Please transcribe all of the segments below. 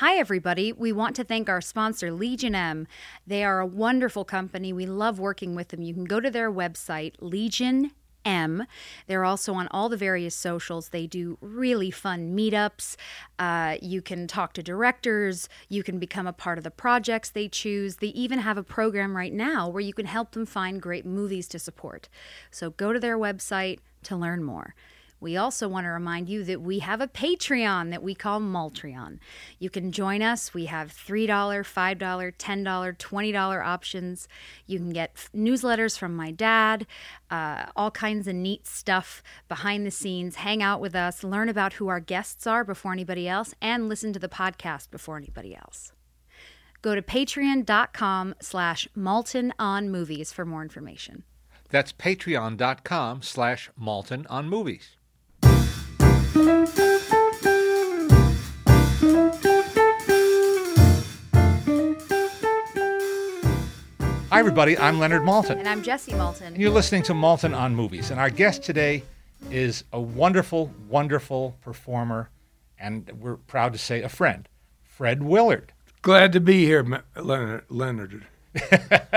Hi, everybody. We want to thank our sponsor, Legion M. They are a wonderful company. We love working with them. You can go to their website, Legion M. They're also on all the various socials. They do really fun meetups. Uh, you can talk to directors. You can become a part of the projects they choose. They even have a program right now where you can help them find great movies to support. So go to their website to learn more. We also want to remind you that we have a Patreon that we call Maltreon. You can join us. We have $3, $5, $10, $20 options. You can get f- newsletters from my dad, uh, all kinds of neat stuff behind the scenes. Hang out with us, learn about who our guests are before anybody else, and listen to the podcast before anybody else. Go to patreon.com slash Maltin on movies for more information. That's patreon.com slash Maltin on movies. Hi, everybody. I'm Leonard Maltin. And I'm Jessie Maltin. And you're listening to Maltin on Movies. And our guest today is a wonderful, wonderful performer, and we're proud to say a friend, Fred Willard. Glad to be here, Ma- Leonard. Leonard.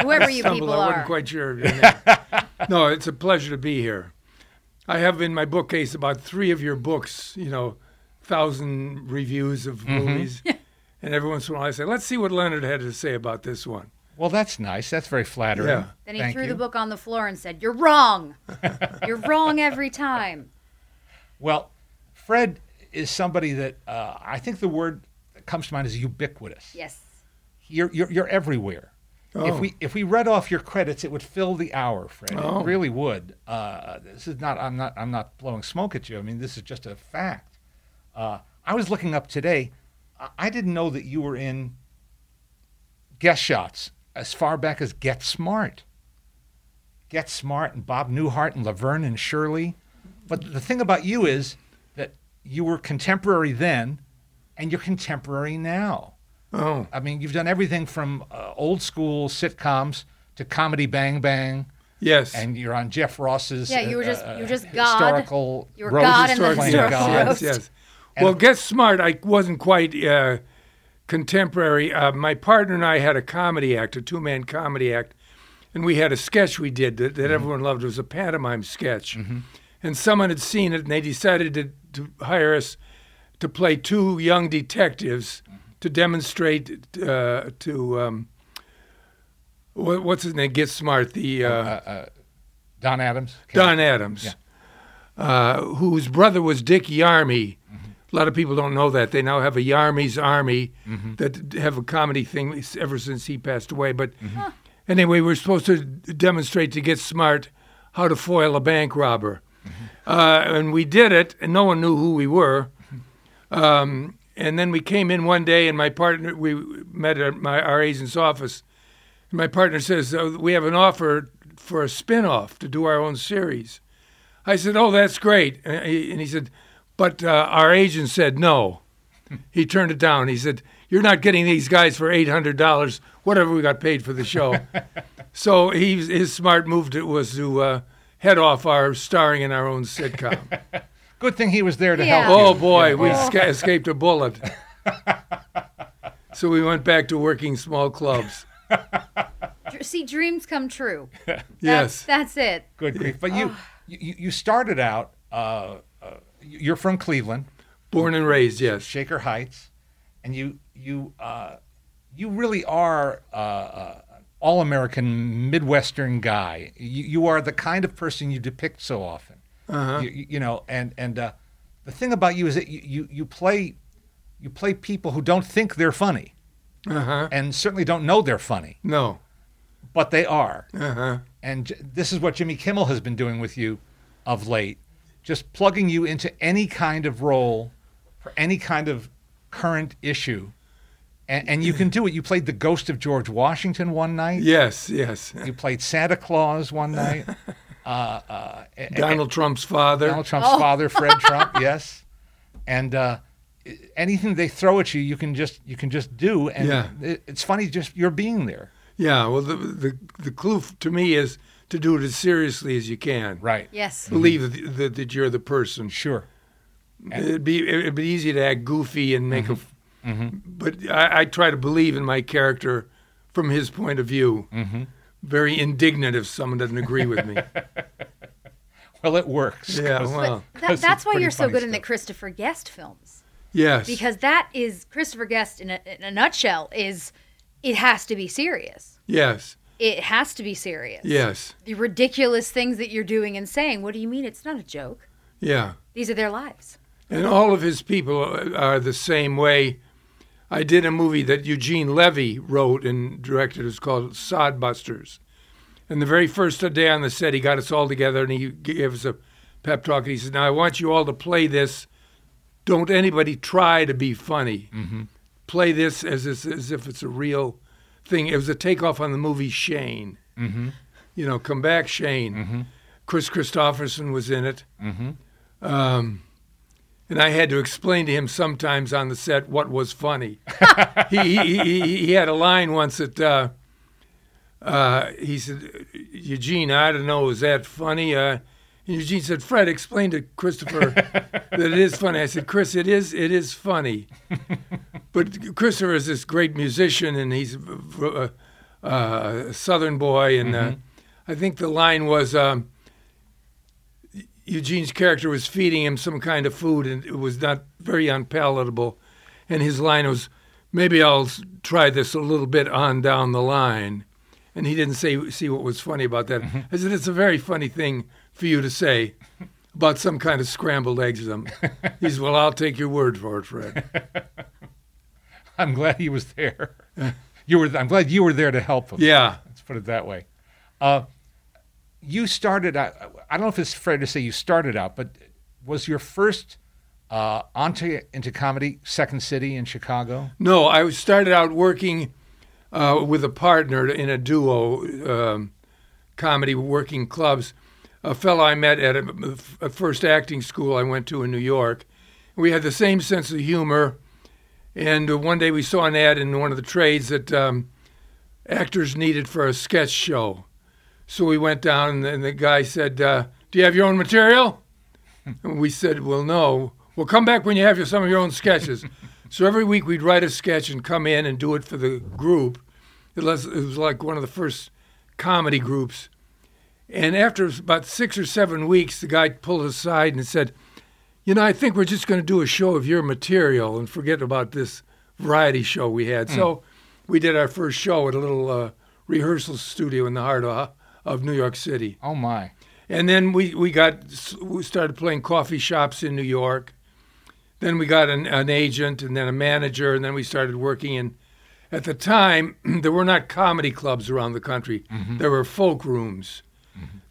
Whoever you Stumbled, people I are. wasn't quite sure of your name. no, it's a pleasure to be here. I have in my bookcase about three of your books, you know, thousand reviews of Mm-hmm. movies. and every once in a while I say, let's see what Leonard had to say about this one. Well, that's nice. That's very flattering. Yeah. Then he Thank threw you. the book on the floor and said, You're wrong. You're wrong every time. Well, Fred is somebody that uh, I think the word that comes to mind is ubiquitous. Yes. You're, you're, you're everywhere. If Oh. we if we read off your credits, it would fill the hour, Fred. Oh. It really would. Uh, this is not. I'm not. I'm not blowing smoke at you. I mean, this is just a fact. Uh, I was looking up today. I, I didn't know that you were in guest shots as far back as Get Smart. Get Smart and Bob Newhart and Laverne and Shirley. But the thing about you is that you were contemporary then, and you're contemporary now. Oh, I mean, you've done everything from uh, old school sitcoms to comedy Bang Bang, yes. and you're on Jeff Ross's. Yeah, you were uh, just- uh, you were just God. historical You were roast God in the playing historical God. roast. Yes, yes. And- well, Get Smart, I wasn't quite uh, contemporary. Uh, my partner and I had a comedy act, a two man comedy act, and we had a sketch we did that, that everyone loved. It was a pantomime sketch. And someone had seen it, and they decided to, to hire us to play two young detectives to demonstrate uh, to. Um, what, what's his name? Get Smart, the. Uh, Don Adams. Don Adams, Yeah. uh, whose brother was Dick Yarmy. A lot of people don't know that. They now have a Yarmy's Army that have a comedy thing ever since he passed away. But anyway, we're supposed to demonstrate to get smart how to foil a bank robber. Uh, and we did it, and no one knew who we were. Um, and then we came in one day, and my partner, we met at my, our agent's office. And my partner says, oh, We have an offer for a spin off to do our own series. I said, Oh, that's great. And he, and he said, But uh, our agent said no. he turned it down. He said, You're not getting these guys for $800, whatever we got paid for the show. so he, his smart move to, was to uh, head off our starring in our own sitcom. Good thing he was there to Yeah. help you. Oh boy, we esca- escaped a bullet. so we went back to working small clubs. Dr- See, dreams come true. That's, Yes. That's it. Good grief. But you, you, you started out. Uh, uh, you're from Cleveland, Born and raised, yes. Shaker Heights, and you you uh, you really are uh, uh, all American Midwestern guy. You, you are the kind of person you depict so often. Uh-huh. You, you- know, and and uh, the thing about you is that you, you you play you play people who don't think they're funny Uh-huh. and certainly don't know they're funny, No. but they are. Uh-huh. And j- this is what Jimmy Kimmel has been doing with you of late, just plugging you into any kind of role for any kind of current issue. And, and you can do it. You played the ghost of George Washington one night. Yes, yes. You played Santa Claus one night. uh, uh, a- a- Donald Trump's father. Donald Trump's father, Fred Trump, yes, and uh, anything they throw at you, you can just you can just do, and Yeah. it, it's funny just you're being there, Yeah, well, the, the the clue to me is to do it as seriously as you can. right? Yes. Believe that, that, that you're the person. Sure. It'd be it'd be easy to act goofy and make a. Mm-hmm. but I, I try to believe in my character from his point of view. Very indignant if someone doesn't agree with me. Well, it works. Yeah, well, That, 'cause that's why you're so funny good in the. Christopher Guest films. yes, Because that is Christopher Guest in a, in a nutshell is it has to be serious. yes, It has to be serious. yes, The ridiculous things that you're doing and saying. What do you mean? It's not a joke. yeah. These are their lives. And all of his people are the same way. I did a movie that Eugene Levy wrote and directed. It was called Sodbusters. And the very first day on the set, he got us all together and he gave us a pep talk. And he said, Now I want you all to play this. Don't anybody try to be funny. Play this as, as, as if it's a real thing. It was a takeoff on the movie Shane. Mm-hmm. You know, come back, Shane. Kris Kristofferson was in it. Um, and I had to explain to him sometimes on the set what was funny. he, he, he, he had a line once that uh, uh, he said, Eugene, I don't know, is that funny? Uh, and Eugene said, Fred, explain to Christopher that it is funny. I said, Chris, it is, it is funny. but Christopher is this great musician, and he's a, a Southern boy, and uh, I think the line was. Um, Eugene's character was feeding him some kind of food and it was not very unpalatable. And his line was, maybe I'll try this a little bit on down the line. And he didn't say see what was funny about that. I said, it's a very funny thing for you to say about some kind of scrambled eggs. something." He said, well, I'll take your word for it, Fred. I'm glad he was there. you were. I'm glad you were there to help him. Yeah. Let's put it that way. Uh, you started out. I don't know if it's fair to say you started out, but was your first uh, onto into comedy Second City in Chicago? No, I started out working uh, with a partner in a duo um, comedy working clubs. A fellow I met at a, a first acting school I went to in New York. We had the same sense of humor, and one day we saw an ad in one of the trades that um, actors needed for a sketch show. So we went down, and the, guy said, uh, "Do you have your own material?" And we said, "Well, no. Well, come back when you have your, some of your own sketches." so every week we'd write a sketch and come in and do it for the group. It was, it was like one of the first comedy groups. And after about six or seven weeks, the guy pulled us aside and said, "You know, I think we're just going to do a show of your material and forget about this variety show we had." So we did our first show at a little uh, rehearsal studio in the heart of, of New York City. Oh my! And then we, we got we started playing coffee shops in New York. Then we got an, an agent and then a manager, and then we started working in. At the time, there were not comedy clubs around the country. There were folk rooms.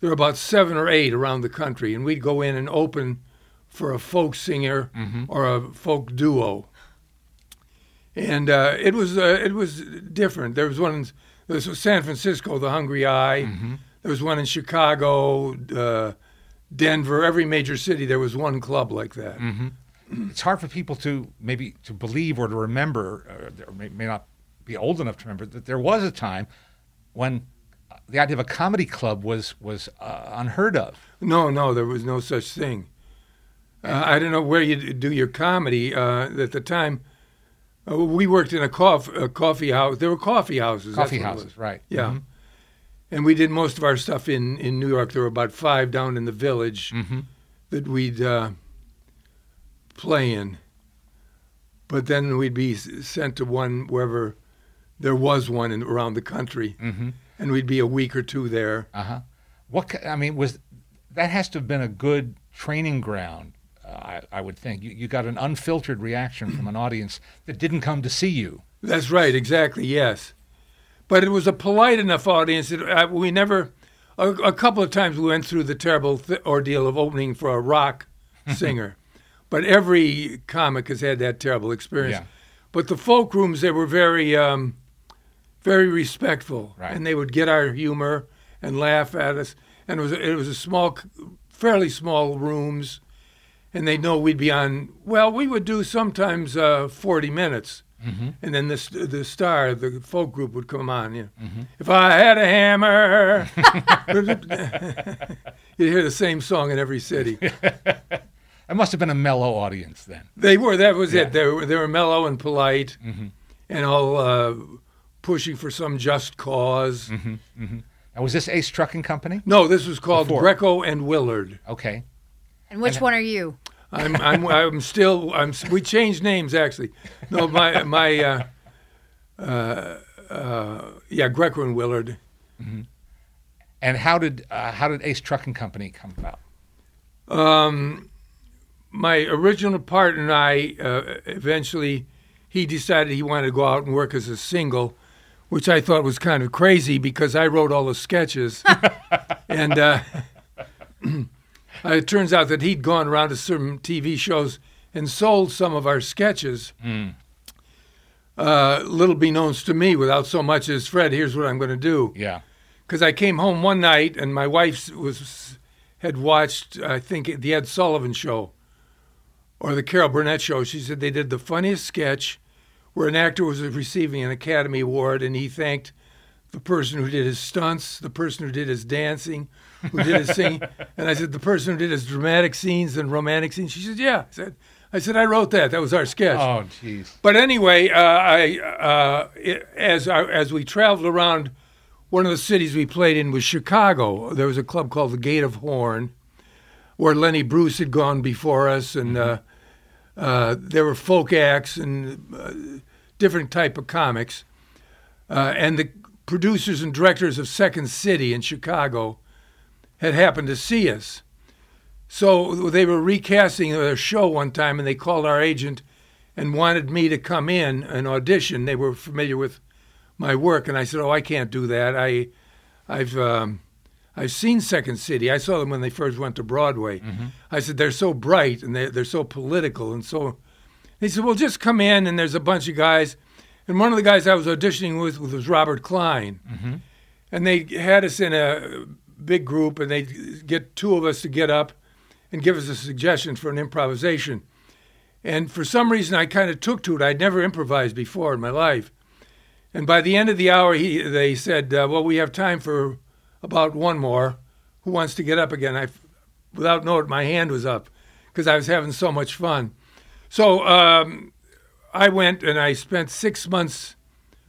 There were about seven or eight around the country, and we'd go in and open for a folk singer or a folk duo. And uh, it was uh, it was different. There was one there was San Francisco, the hungry i. There was one in Chicago, uh, Denver. Every major city, there was one club like that. It's hard for people to maybe to believe or to remember, or, or may, may not be old enough to remember that there was a time when the idea of a comedy club was was uh, unheard of. No, no, there was no such thing. Uh, I don't know where you do your comedy. Uh, at the time, uh, we worked in a, coff- a coffee house. There were coffee houses. Coffee houses, right? Yeah. Mhm. And we did most of our stuff in, in New York. There were about five down in the village Mhm. that we'd uh, play in. But then we'd be sent to one wherever there was one in, around the country. Mhm. And we'd be a week or two there. Uh huh. What I mean was that has to have been a good training ground. I, I would think you, you got an unfiltered reaction from an audience that didn't come to see you. That's right, exactly, yes. But it was a polite enough audience that uh, we never, a, a couple of times we went through the terrible th- ordeal of opening for a rock singer. But every comic has had that terrible experience. Yeah. But the folk rooms, they were very, um, very respectful. Right. And they would get our humor and laugh at us. and it was it was a small, fairly small rooms, and they know we'd be on. Well, we would do sometimes uh, forty minutes, mm-hmm. and then the the star, the folk group would come on. You know, mm-hmm. if I had a hammer, you'd hear the same song in every city. It must have been a mellow audience then. They were. That was Yeah. it. They were. They were mellow and polite, mm-hmm. and all uh, pushing for some just because Now, was this Ace Trucking Company? No, this was called Before. Greco and Willard. Okay. And which one are you? I'm. I'm. I'm still. I'm. We changed names actually. No, my my. Uh, uh, uh, yeah, Greco and Willard. And how did uh, how did Ace Trucking Company come about? Um, my original partner and I uh, eventually he decided he wanted to go out and work as a single, which I thought was kind of crazy because I wrote all the sketches, and uh, it turns out that he'd gone around to some TV shows and sold some of our sketches. Uh, little beknownst to me, without so much as Fred. Here's what I'm going to do Yeah. because I came home one night and my wife was had watched I think the Ed Sullivan show or the Carol Burnett show. She said they did the funniest sketch where an actor was receiving an Academy Award and he thanked the person who did his stunts, the person who did his dancing, who did his singing, and I said the person who did his dramatic scenes and romantic scenes. She said, "Yeah." I said, "I said I wrote that. That was our sketch." Oh, jeez. But anyway, uh, I uh, it, as I, as we traveled around, one of the cities we played in was Chicago. There was a club called the Gate of Horn, where Lenny Bruce had gone before us, and uh, uh, there were folk acts and uh, different type of comics, uh, and the producers and directors of Second City in Chicago had happened to see us. So they were recasting their show one time, and they called our agent and wanted me to come in and audition. They were familiar with my work, and I said, "Oh, I can't do that. I, I've, um, I've seen Second City. I saw them when they first went to Broadway. I said they're so bright and they're they're so political and so." He said, "Well, just come in, and there's a bunch of guys." And one of the guys I was auditioning with was Robert Klein, and they had us in a big group, and they get two of us to get up and give us a suggestion for an improvisation. And for some reason, I kind of took to it. I'd never improvised before in my life. And by the end of the hour, he, they said, uh, "Well, we have time for about one more. Who wants to get up again?" I, without knowing, it, my hand was up because I was having so much fun. So um, I went and I spent six months.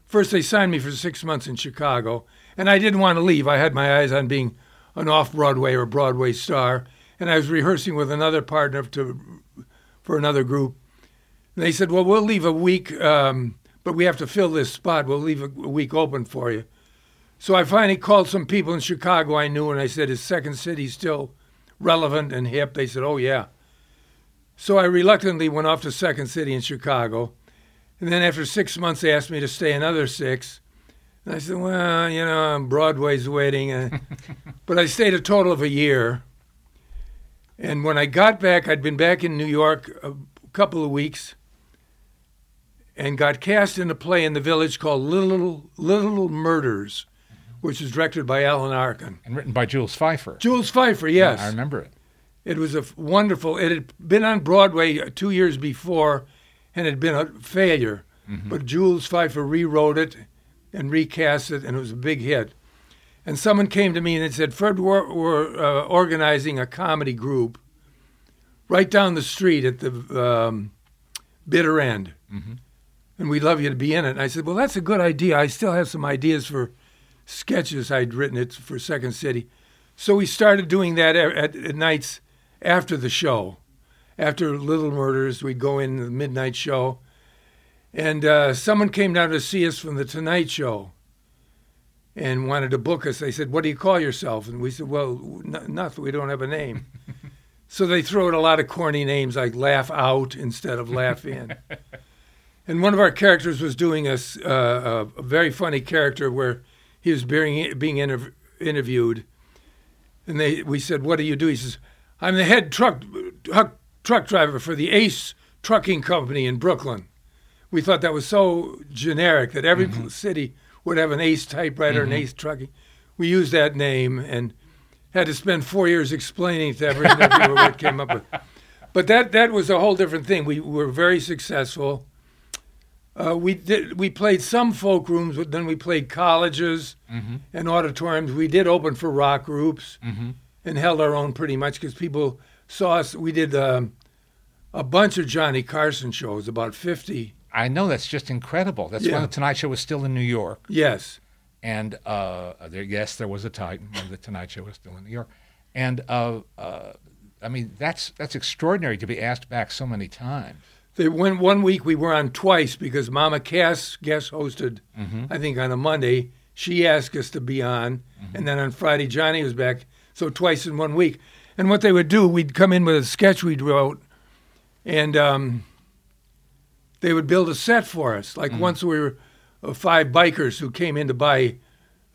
First, they signed me for six months in Chicago, and I didn't want to leave. I had my eyes on being an off-Broadway or Broadway star, and I was rehearsing with another partner to for another group. And they said, "Well, we'll leave a week, um, but we have to fill this spot. We'll leave a, a week open for you." So I finally called some people in Chicago I knew, and I said, "Is Second City still relevant and hip?" They said, "Oh yeah." So I reluctantly went off to Second City in Chicago, and then after six months, they asked me to stay another six. And I said, "Well, you know, Broadway's waiting," uh, but I stayed a total of a year. And when I got back, I'd been back in New York a couple of weeks and got cast in a play in the village called Little Little Murders, which was directed by Alan Arkin. And written by Jules Feiffer. Jules Feiffer, yes. I remember it. It was a f- wonderful. It had been on Broadway uh, two years before, and had been a failure. But Jules Feiffer rewrote it and recast it, and it was a big hit. And someone came to me and they said, "Fred, we're, we're uh, organizing a comedy group right down the street at the um, bitter end, and we'd love you to be in it." And I said, "Well, that's a good idea. I still have some ideas for sketches I'd written it for Second City." So we started doing that at, at, at nights after the show. After Little Murders, we'd go in the midnight show. And uh, someone came down to see us from the Tonight Show and wanted to book us. They said, What do you call yourself? And we said, Well, n- nothing. We don't have a name. so they throw out a lot of corny names like Laugh Out instead of Laugh In. and one of our characters was doing a, uh, a, a very funny character where he was being, being interv- interviewed and they we said, "What do you do?" He says, "I'm the head truck truck, driver for the Ace Trucking Company in Brooklyn." We thought that was so generic that every mm-hmm. city would have an Ace typewriter and mm-hmm. Ace Trucking. We used that name, and had to spend four years explaining to every interviewer what came up with. But that that was a whole different thing. We were very successful. Uh, we did we played some folk rooms, but then we played colleges mm-hmm. and auditoriums. We did open for rock groups and held our own pretty much because people saw us. We did um, a bunch of Johnny Carson shows, about fifty. I know that's just incredible. That's Yeah. when the Tonight Show was still in New York, Yes. and uh, there, yes, there was a time when the Tonight Show was still in New York, and uh, uh, I mean that's that's extraordinary to be asked back so many times. They went one week we were on twice because Mama Cass guest hosted, I think on a Monday. She asked us to be on, and then on Friday Johnny was back. So twice in one week. And what they would do, we'd come in with a sketch we'd wrote, and um, they would build a set for us. Like once we were uh, five bikers who came in to buy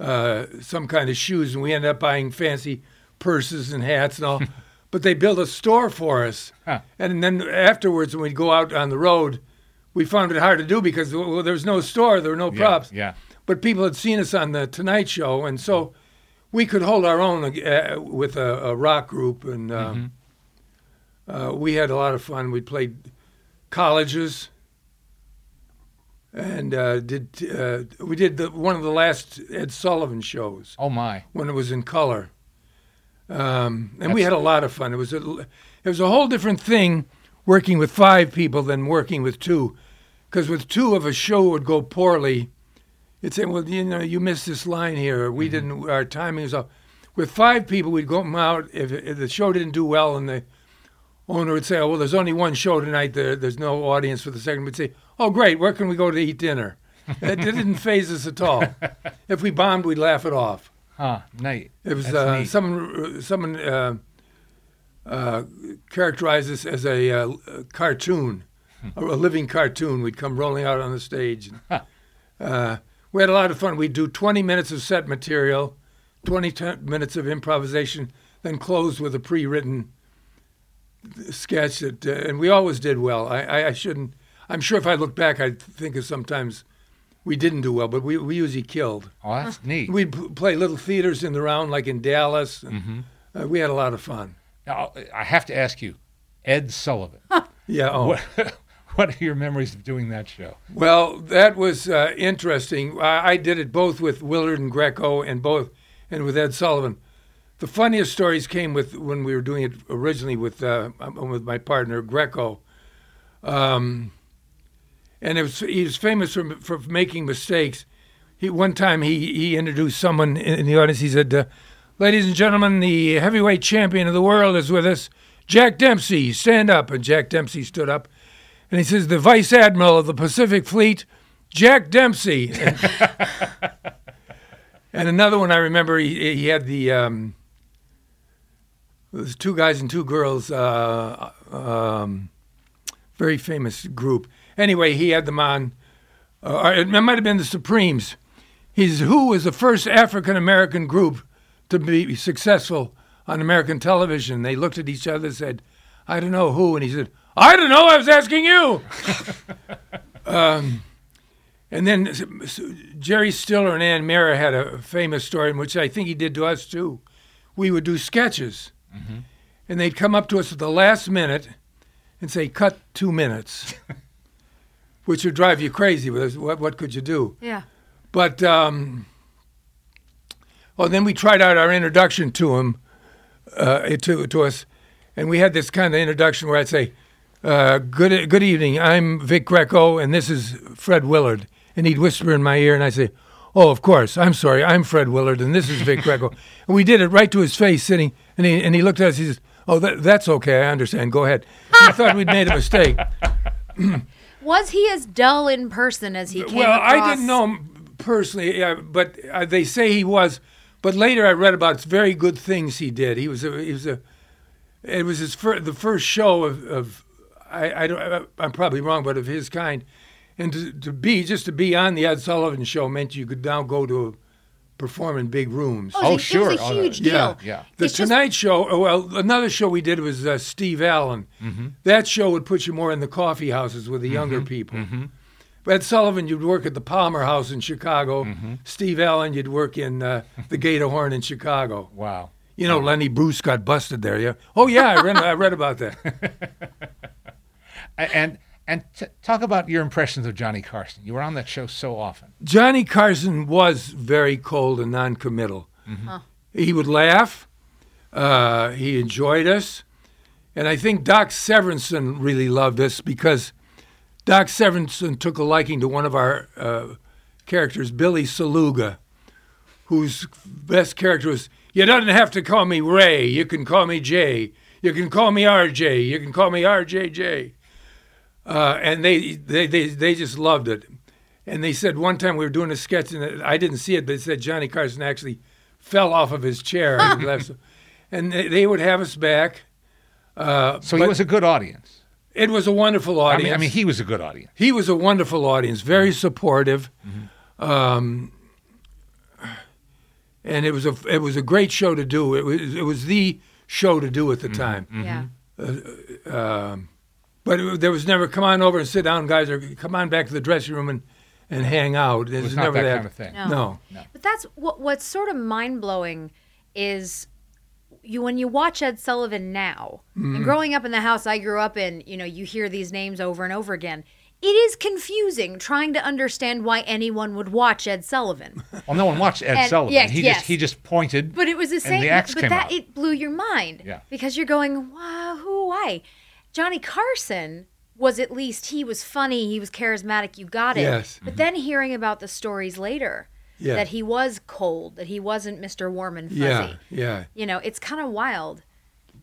uh, some kind of shoes, and we ended up buying fancy purses and hats and all. but they built a store for us. Huh. And then afterwards, when we'd go out on the road, we found it hard to do because well, there was no store, there were no Yeah, props. yeah. But people had seen us on the Tonight Show, and so we could hold our own uh, with a, a rock group, and um, uh, we had a lot of fun. We played colleges, and uh, did uh, we did the, one of the last Ed Sullivan shows Oh my! when it was in color. Um, and we had a lot of fun. It was a, it was a whole different thing working with five people than working with two, because with two, if a show would go poorly, it'd say, "Well, you know, you missed this line here. Or we didn't. Our timing was off." With five people, we'd go out if, if the show didn't do well, and the owner would say, "Oh, well, there's only one show tonight. There, there's no audience for the second." We'd say, "Oh, great. Where can we go to eat dinner?" it didn't phase us at all. If we bombed, we'd laugh it off. Huh? Night. It was uh, someone someone uh, uh, characterized this as a, uh, cartoon, a, a living cartoon. We'd come rolling out on the stage. Huh. We had a lot of fun. We'd do 20 minutes of set material, 20 t- minutes of improvisation, then close with a pre-written sketch. That, uh, and we always did well. I, I, I shouldn't. I'm sure if I look back, I'd think of sometimes we didn't do well, but we, we usually killed. Oh, that's neat. We'd p- play little theaters in the round, like in Dallas. and, uh, we had a lot of fun. Now, I have to ask you, Ed Sullivan. Yeah. Oh. What, what are your memories of doing that show? Well, that was uh, interesting. I, I did it both with Willard and Greco, and both, and with Ed Sullivan. The funniest stories came with when we were doing it originally with uh, um, with my partner Greco. Um, and was, he was famous for, for making mistakes. He one time he, he introduced someone in, in the audience. He said, uh, "Ladies and gentlemen, the heavyweight champion of the world is with us, Jack Dempsey. Stand up." And Jack Dempsey stood up, and he says, "The Vice Admiral of the Pacific Fleet, Jack Dempsey." And, another one I remember, he, he had the um, two guys and two girls, uh, um, very famous group. Anyway, he had them on. Uh, it might have been the Supremes. He's who was the first African American group to be successful on American television. They looked at each other and said, "I don't know who," and he said, "I don't know. I was asking you." um, and then s- s- Jerry Stiller and Anne Meara had a famous story, in which I think he did to us too. We would do sketches, and they'd come up to us at the last minute and say, "Cut two minutes," which would drive you crazy. Because what what could you do? Yeah. But um, well, then we tried out our introduction to him, uh, to to us, and we had this kind of introduction where I'd say, uh, "Good good evening, I'm Vic Greco, and this is Fred Willard," and he'd whisper in my ear, and I'd say. Oh, of course. I'm sorry. I'm Fred Willard, and this is Vic Greco. and we did it right to his face, sitting, and he and he looked at us. He says, "Oh, that, that's okay. I understand. Go ahead." He thought we'd made a mistake. Was he as dull in person as he came well, across? I didn't know him personally, yeah, but uh, they say he was. But later, I read about very good things he did. He was a, he was a. It was his fir- the first show of, of I, I don't, I'm probably wrong, but of his kind, and to, to be just to be on the Ed Sullivan Show meant you could now go to perform in big rooms. Oh, Oh, it was a sure. Oh, huge yeah, deal. yeah. The It's just- Tonight Show. oh, Well, another show we did was uh, Steve Allen. That show would put you more in the coffee houses with the younger people. Ed Sullivan, you'd work at the Palmer House in Chicago. Steve Allen, you'd work in uh, the Gate of Horn in Chicago. Wow. You know, Lenny Bruce got busted there. Yeah. Oh yeah, I read I read about that. A- And and t- talk about your impressions of Johnny Carson. You were on that show so often. Johnny Carson was very cold and non-committal. He would laugh. Uh, he enjoyed us, and I think Doc Severinsen really loved us because Doc Severinsen took a liking to one of our uh, characters, Billy Saluga, whose best character was. You don't have to call me Ray. You can call me Jay. You can call me RJ. You can call me RJJ. Uh, and they, they they they just loved it. And they said one time we were doing a sketch and I didn't see it, but it said Johnny Carson actually fell off of his chair. and, left. and they, they would have us back. Uh, So he was a good audience. it was a wonderful I audience. mean, I mean, he was a good audience. he was a wonderful audience, very supportive. Um, and it was a it was a great show to do. It was it was the show to do at the time. Yeah. Um, but it, there was never come on over and sit down, guys, or come on back to the dressing room and, and hang out. It was There's not never that kind of thing. No. No. But that's what what's sort of mind blowing is you when you watch Ed Sullivan now and mm-hmm. growing up in the house I grew up in, you know, you hear these names over and over again. It is confusing trying to understand why anyone would watch Ed Sullivan. Well, no one watched Ed And- Sullivan. yes, he yes. just he just pointed. But it was the and same. the axe but came that out. it blew your mind. Yeah. Because you're going, wow, who? Why? Johnny Carson was at least he was funny. He was charismatic. You got it. Yes. But then hearing about the stories later, Yeah. that he was cold, that he wasn't Mr. Warm and fuzzy. Yeah, yeah. You know, it's kind of wild.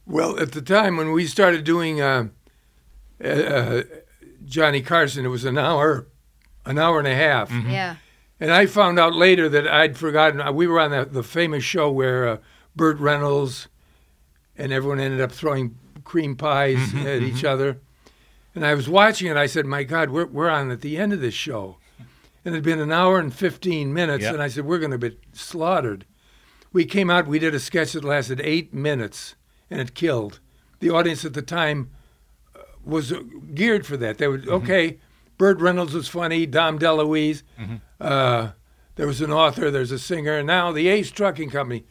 Well, at the time when we started doing uh, uh, uh, Johnny Carson, it was an hour, an hour and a half. Yeah. And I found out later that I'd forgotten. uh, We were on the, the famous show where uh, Burt Reynolds and everyone ended up throwing cream pies at each other. And I was watching it. I said, "My God, we're we're on at the end of this show." And it had been an hour and fifteen minutes, Yep. and I said, "We're going to be slaughtered." We came out. We did a sketch that lasted eight minutes, and it killed. The audience at the time uh, was uh, geared for that. They would okay. Burt Reynolds was funny. Dom DeLuise. Uh, there was an author. There's a singer. And now the Ace Trucking Company,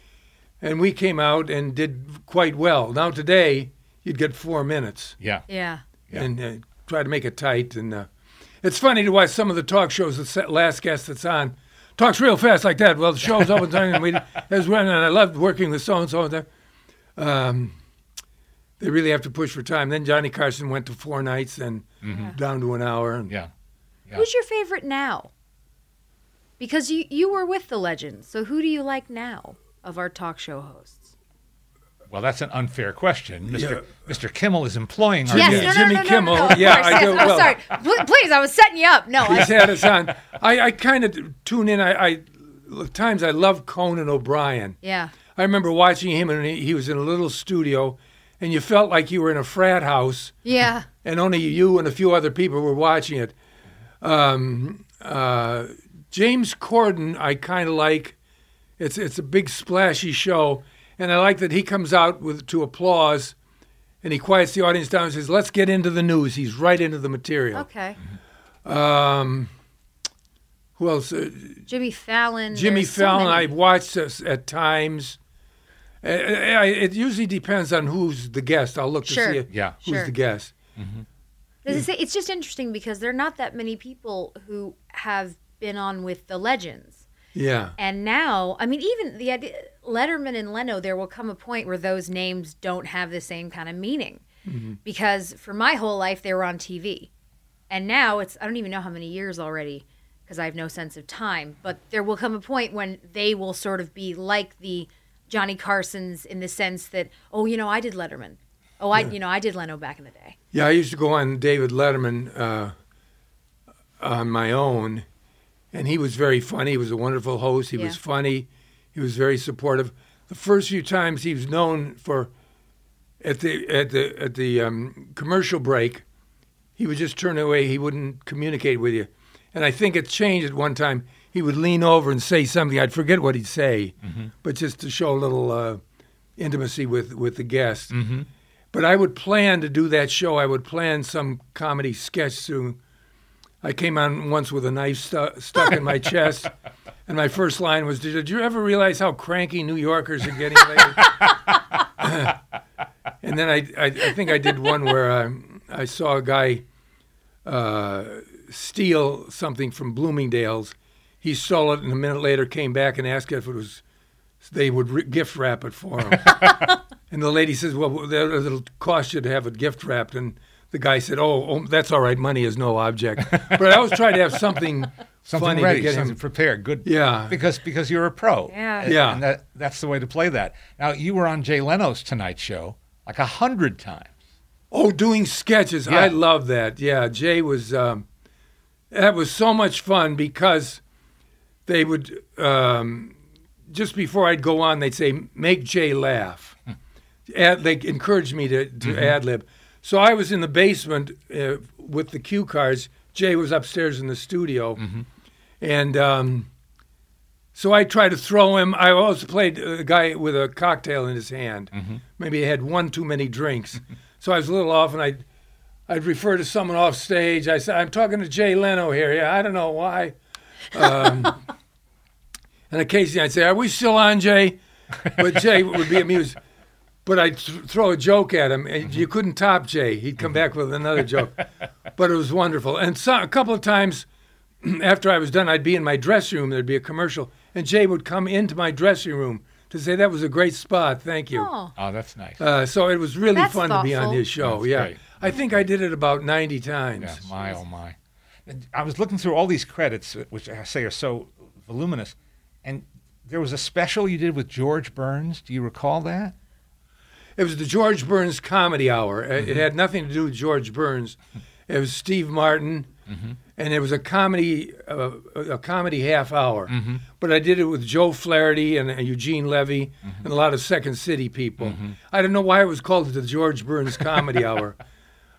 and we came out and did quite well. Now today you'd get four minutes yeah. Yeah. Yeah. and uh, try to make it tight. And uh, it's funny to watch some of the talk shows. The last guest that's on talks real fast like that. Well, the show's over time, and we as well. And I loved working with so and so. Um, they really have to push for time. Then Johnny Carson went to four nights and down to an hour. And Yeah. Yeah. Who's your favorite now? Because you you were with the legends, so who do you like now of our talk show hosts? Well, that's an unfair question. Mr. Mr. Kimmel is employing our Yes, guest. no, no, Jimmy no, no, Kimmel. No, no, of Yeah, course, I yes. do- I'm well- sorry. Please, I was setting you up. No, I, He's had us on. I, I kind of tune in. I, I at times I love Conan O'Brien. yeah. I remember watching him, and he, he was in a little studio, and you felt like you were in a frat house, Yeah. and only you and a few other people were watching it. Um, uh, James Corden, I kind of like. It's it's a big splashy show, and I like that he comes out with to applause, and he quiets the audience down and says, "Let's get into the news." He's right into the material. Okay. Um, who else? Uh, Jimmy Fallon. Jimmy there's so Fallon, many. I've watched this at times. Uh, it usually depends on who's the guest. I'll look to Sure. see Yeah. who's Sure. the guest. As I say, It's just interesting because there are not that many people who have been on with the legends. Yeah. And now, I mean, even the idea, Letterman and Leno, there will come a point where those names don't have the same kind of meaning. Because for my whole life, they were on TV. And now it's, I don't even know how many years already because I have no sense of time. But there will come a point when they will sort of be like the Johnny Carsons in the sense that, oh, you know, I did Letterman. Oh, I, you know, I did Leno back in the day. Yeah, I used to go on David Letterman uh, on my own, and he was very funny. He was a wonderful host. He was funny. He was very supportive. The first few times he was known for at the at the at the um, commercial break, he would just turn away. He wouldn't communicate with you. And I think it changed at one time. He would lean over and say something. I'd forget what he'd say, but just to show a little uh, intimacy with with the guest. But I would plan to do that show. I would plan some comedy sketch to. I came on once with a knife stu- stuck in my chest, And my first line was, "Did you ever realize how cranky New Yorkers are getting lately?" and then I, I, I think I did one where um, I saw a guy uh, steal something from Bloomingdale's. He stole it, and a minute later came back and asked if it was they would re- gift wrap it for him. and the lady says, "Well, it'll cost you to have it gift wrapped." And the guy said, "Oh, oh that's all right. Money is no object." but I always try to have something, Something funny ready, to get something him. prepared. Good. Yeah. Because because you're a pro. Yeah. And- Yeah. And that that's the way to play that. Now you were on Jay Leno's Tonight Show like a hundred times. Oh, doing sketches. Yeah. I love that. Yeah, Jay was. Um, that was so much fun because they would um, just before I'd go on, they'd say, "Make Jay laugh." Ad, they encouraged me to, to ad lib. So I was in the basement uh, with the cue cards. Jay was upstairs in the studio, and um, so I tried to throw him. I always played a guy with a cocktail in his hand. Maybe he had one too many drinks. so I was a little off, and I'd, I'd refer to someone off stage. I said, I'm talking to Jay Leno here. Yeah, I don't know why. Um, and occasionally I'd say, Are we still on, Jay? But Jay would be amused. But I'd th- throw a joke at him, and you couldn't top Jay. He'd come back with another joke. But it was wonderful. And so, a couple of times, after I was done, I'd be in my dressing room. There'd be a commercial, and Jay would come into my dressing room to say that was a great spot. Thank you. Oh, Oh, that's nice. Uh, so it was really That's fun to be on his show. That's yeah, great. I think I did it about ninety times. Yeah, my oh my. And I was looking through all these credits, uh, which I say are so voluminous, and there was a special you did with George Burns. Do you recall that? It was the George Burns Comedy Hour. Uh, Mm-hmm. It had nothing to do with George Burns. It was Steve Martin, Mm-hmm. And it was a comedy, uh, a comedy half hour. Mm-hmm. But I did it with Joe Flaherty and uh, Eugene Levy Mm-hmm. and a lot of Second City people. I don't know why it was called the George Burns Comedy Hour.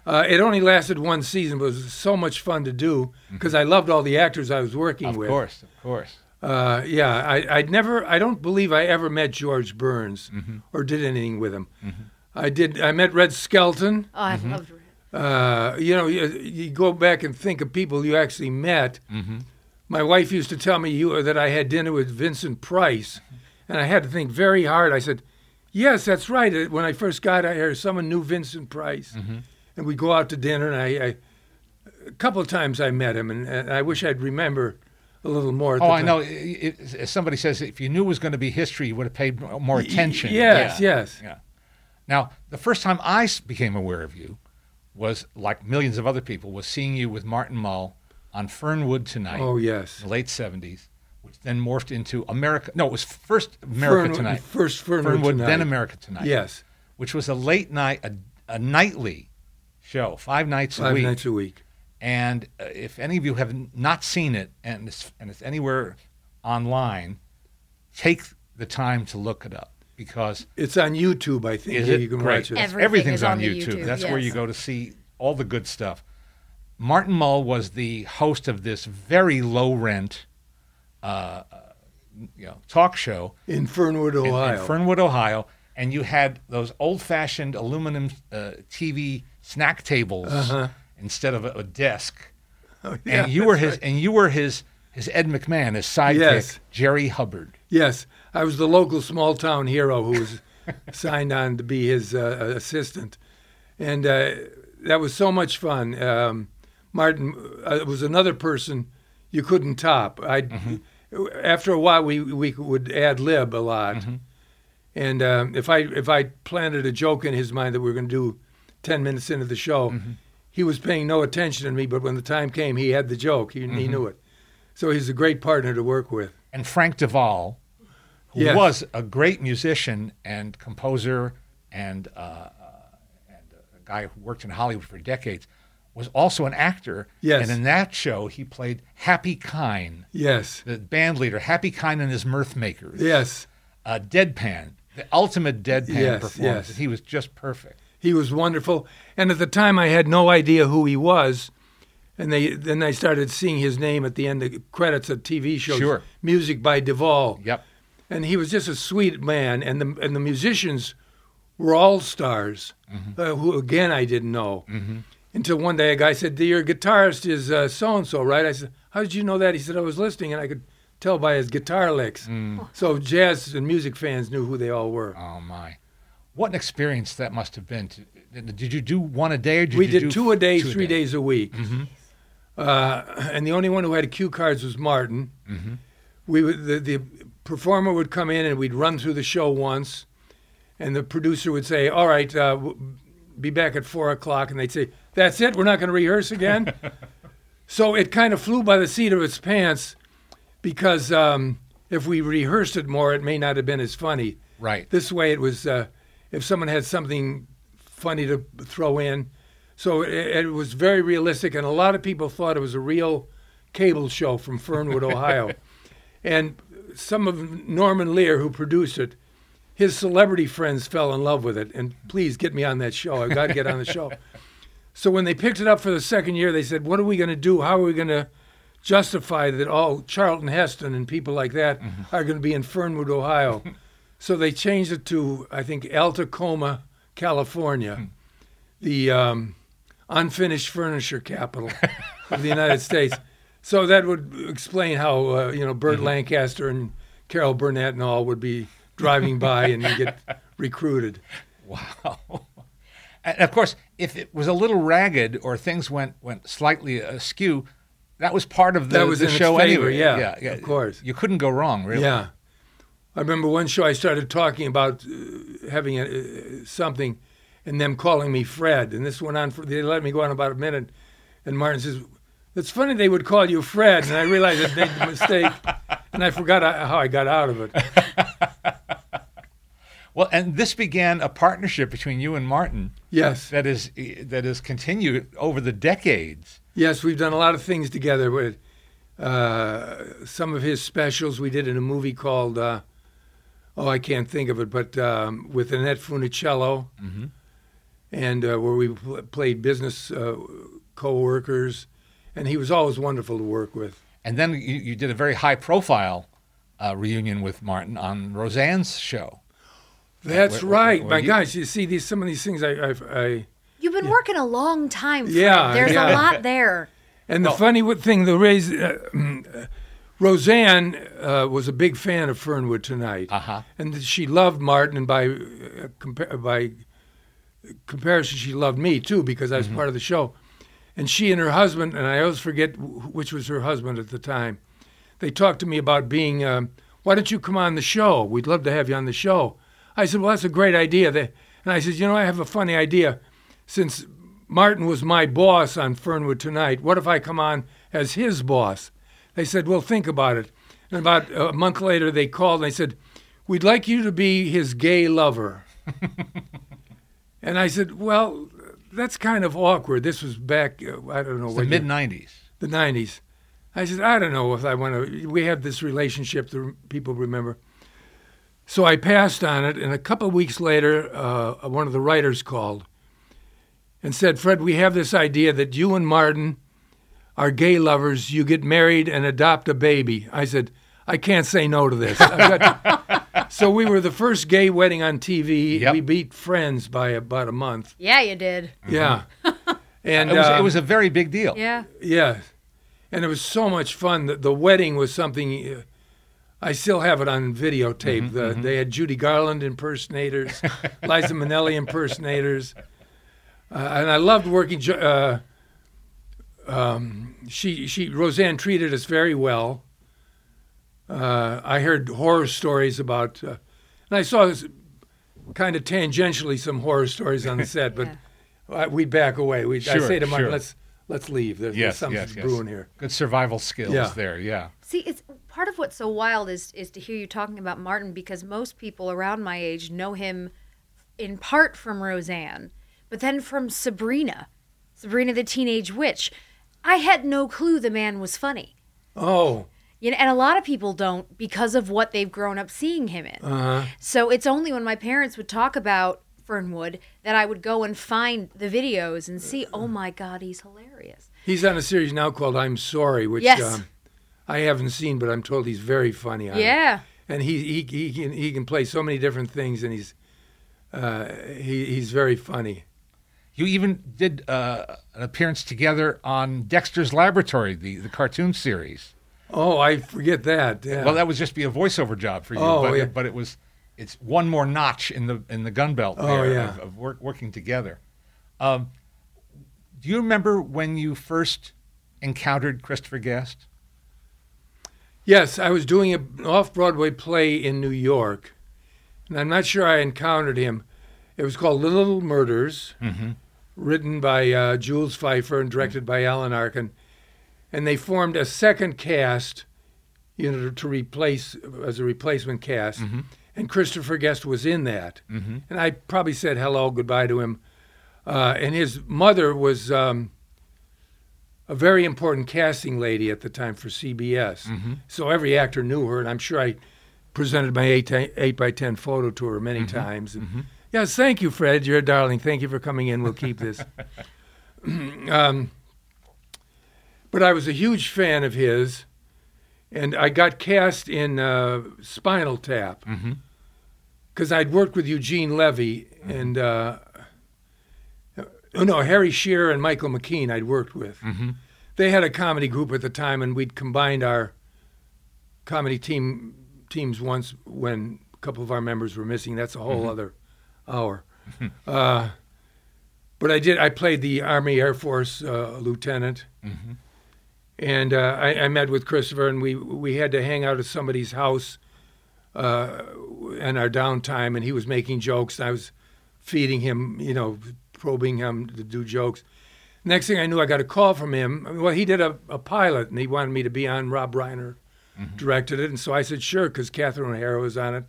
Uh, it only lasted one season, but it was so much fun to do because I loved all the actors I was working Mm-hmm. Of with. course, of course. Uh, yeah, I, I'd never, I don't believe I ever met George Burns Mm-hmm. or did anything with him. I did, I met Red Skelton. oh I Mm-hmm. loved Red. Uh, you know, you, you go back and think of people you actually met. Mm-hmm. My wife used to tell me you, that I had dinner with Vincent Price, and I had to think very hard. I said, "Yes, that's right." Uh, When I first got here, someone knew Vincent Price, Mm-hmm. and we go out to dinner. And I, I a couple of times I met him, and, and I wish I'd remember a little more. Oh, I know. It, it, as somebody says, if you knew it was going to be history, you would have paid more attention. yes, Yeah. yes. Yeah. Now, the first time I became aware of you was, like millions of other people, was seeing you with Martin Mull on Fernwood Tonight. Oh, yes. late 70s, which then morphed into America. No, it was first America Fernwood- Tonight. first Fernwood Tonight. then America Tonight. Yes, Which was a late night, a, a nightly show, five nights a week. five nights a week. And uh, if any of you have not seen it and it's, and it's anywhere online, take the time to look it up because It's on YouTube, I think. is it you can great? watch it. Everything Everything's on, on YouTube. YouTube, That's where you go to see all the good stuff. Martin Mull was the host of this very low rent, uh, uh, you know, talk show in Fernwood, Ohio. in Fernwood, Ohio, and you had those old-fashioned aluminum uh, TV snack tables instead of a, a desk. Oh, yeah, and you were his, right. and you were his his Ed McMahon, his sidekick, Yes. Jerry Hubbard. Yes, I was the local small town hero who was signed on to be his uh, assistant, and uh, that was so much fun. Um, Martin uh, was another person you couldn't top. I after a while we we would ad lib a lot, and um, if I if I planted a joke in his mind that we were going to do ten minutes into the show. He was paying no attention to me, but when the time came, he had the joke. He, he knew it. So he's a great partner to work with. and Frank De Vol, who Yes. was a great musician and composer and, uh, uh, and a guy who worked in Hollywood for decades, was also an actor. Yes. And in that show, he played Happy Kyne, Yes. the band leader, Happy Kyne and his Mirth Makers. Yes. Uh, deadpan, the ultimate deadpan Yes, performance. yes. He was just perfect. He was wonderful. And at the time, I had no idea who he was. And they then I started seeing his name at the end of the credits of TV shows. Sure. Music by De Vol. Yep. And he was just a sweet man. And the and the musicians were all stars, Mm-hmm. uh, who again I didn't know. Until one day a guy said, "Your guitarist is so and so, right?" I said, "How did you know that?" He said, "I was listening and I could tell by his guitar licks. So jazz and music fans knew who they all were. Oh my, what an experience that must have been. Did you do one a day? Or did we you did do two a day, two three days a week. Uh, and the only one who had cue cards was Martin. We would, the, the performer would come in and we'd run through the show once, and the producer would say, "All right, uh, be back at four o'clock," and they'd say, "That's it. We're not going to rehearse again." so it kind of flew by the seat of its pants, because um, if we rehearsed it more, it may not have been as funny. Right. This way, it was uh, if someone had something funny to throw in. So it, it was very realistic, and a lot of people thought it was a real cable show from Fernwood, Ohio. and some of Norman Lear, who produced it, his celebrity friends fell in love with it. And please get me on that show. I've got to get on the show. So when they picked it up for the second year, they said, "What are we going to do? How are we going to justify that all Charlton Heston and people like that are going to be in Fernwood, Ohio?" so they changed it to I think Alta Coma, California, the um, unfinished furniture capital of the United States. So that would explain how uh, you know Burt Lancaster and Carol Burnett and all would be driving by and get recruited. Wow. And of course, if it was a little ragged or things went went slightly askew, that was part of the, That was the show favor, anyway. yeah, of course. You couldn't go wrong, really. Yeah. I remember one show I started talking about uh, having a, uh, something and them calling me Fred. And this went on for, they let me go on about a minute. And Martin says, It's funny they would call you Fred. And I realized I'd made the mistake. And I forgot how I got out of it. Well, and this began a partnership between you and Martin Yes. that is that has continued over the decades. Yes, we've done a lot of things together with uh, some of his specials. We did in a movie called, uh, oh, I can't think of it, but um, with Annette Funicello, and uh, where we pl- played business uh, co-workers, and he was always wonderful to work with. And then you, you did a very high profile uh, reunion with Martin on Roseanne's show. That's where- right, where my you- gosh! You see these some of these things I, I, I You've been working a long time. Fred. Yeah, There's yeah. a lot there. And the funny thing, the raise, uh, uh, Roseanne uh, was a big fan of Fernwood tonight, Uh-huh. and she loved Martin, and by uh, compa- by comparison, she loved me too because I was part of the show. And she and her husband, and I always forget which was her husband at the time, they talked to me about being. Um, Why don't you come on the show? We'd love to have you on the show. I said, well, that's a great idea. They, and I said, you know, I have a funny idea. Since Martin was my boss on Fernwood Tonight, what if I come on as his boss? They said, well, think about it. And about a month later, they called and they said, we'd like you to be his gay lover. and I said, well, that's kind of awkward. This was back, uh, I don't know, The mid 90s. the 90s. I said, I don't know if I want to. We have this relationship that people remember. So I passed on it, and a couple of weeks later, uh, one of the writers called and said, Fred, we have this idea that you and Martin are gay lovers. You get married and adopt a baby. I said, I can't say no to this. I've got- so we were the first gay wedding on TV. Yep. We beat Friends by about a month. Yeah, you did. Yeah. And It was, it um, was a very big deal. Yeah. yeah, and it was so much fun. The, the wedding was something. Uh, I still have it on videotape. the, They had Judy Garland impersonators, Liza Minnelli impersonators, uh, and I loved working. Uh, um, she she Roseanne treated us very well. Uh, I heard horror stories about, uh, and I saw kind of tangentially some horror stories on the set, but uh, we'd back away. We I say to Martin, sure. let's let's leave. There's, Yes, there's something yes, yes. brewing here. Good survival skills Yeah. there, yeah. See, it's part of what's so wild is is to hear you talking about Martin because most people around my age know him in part from Roseanne, but then from Sabrina, Sabrina the Teenage Witch. I had no clue the man was funny. Oh, You know, and a lot of people don't because of what they've grown up seeing him in. uh-huh. So it's only when my parents would talk about Fernwood that I would go and find the videos and see, oh my God, he's hilarious. he's on a series now called I'm Sorry, which Yes. um, I haven't seen, but I'm told he's very funny. On it. Yeah. and he he he can he can play so many different things, and he's uh, he he's very funny. You even did uh, an appearance together on Dexter's Laboratory, the, the cartoon series. Oh, I forget that. Yeah. Well, that would just be a voiceover job for you. Oh, but, yeah. but it was it's one more notch in the in the gun belt Oh, there yeah. of, of work, working together. Um, do you remember when you first encountered Christopher Guest? Yes, I was doing an off Broadway play in New York, and I'm not sure I encountered him. It was called Little Murders, written by uh, Jules Feiffer and directed by Alan Arkin. And they formed a second cast, you know, to replace as a replacement cast. And Christopher Guest was in that. And I probably said hello, goodbye to him. Uh, and his mother was um, a very important casting lady at the time for CBS. So every actor knew her, and I'm sure I presented my eight, eight by ten photo to her many times. And, Yes, thank you, Fred. You're a darling. Thank you for coming in. We'll keep this. um, but I was a huge fan of his, and I got cast in uh, Spinal Tap because I'd worked with Eugene Levy and uh, oh no, Harry Shearer and Michael McKean. I'd worked with. They had a comedy group at the time, and we'd combined our comedy team teams once when a couple of our members were missing. That's a whole other hour. uh, but I did. I played the Army Air Force uh, lieutenant, and uh, I, I met with Christopher, and we we had to hang out at somebody's house uh, in our downtime, and he was making jokes. And I was feeding him, you know, probing him to do jokes. Next thing I knew, I got a call from him. Well, he did a, a pilot, and he wanted me to be on. Rob Reiner directed it, and so I said sure, because Catherine O'Hara was on it.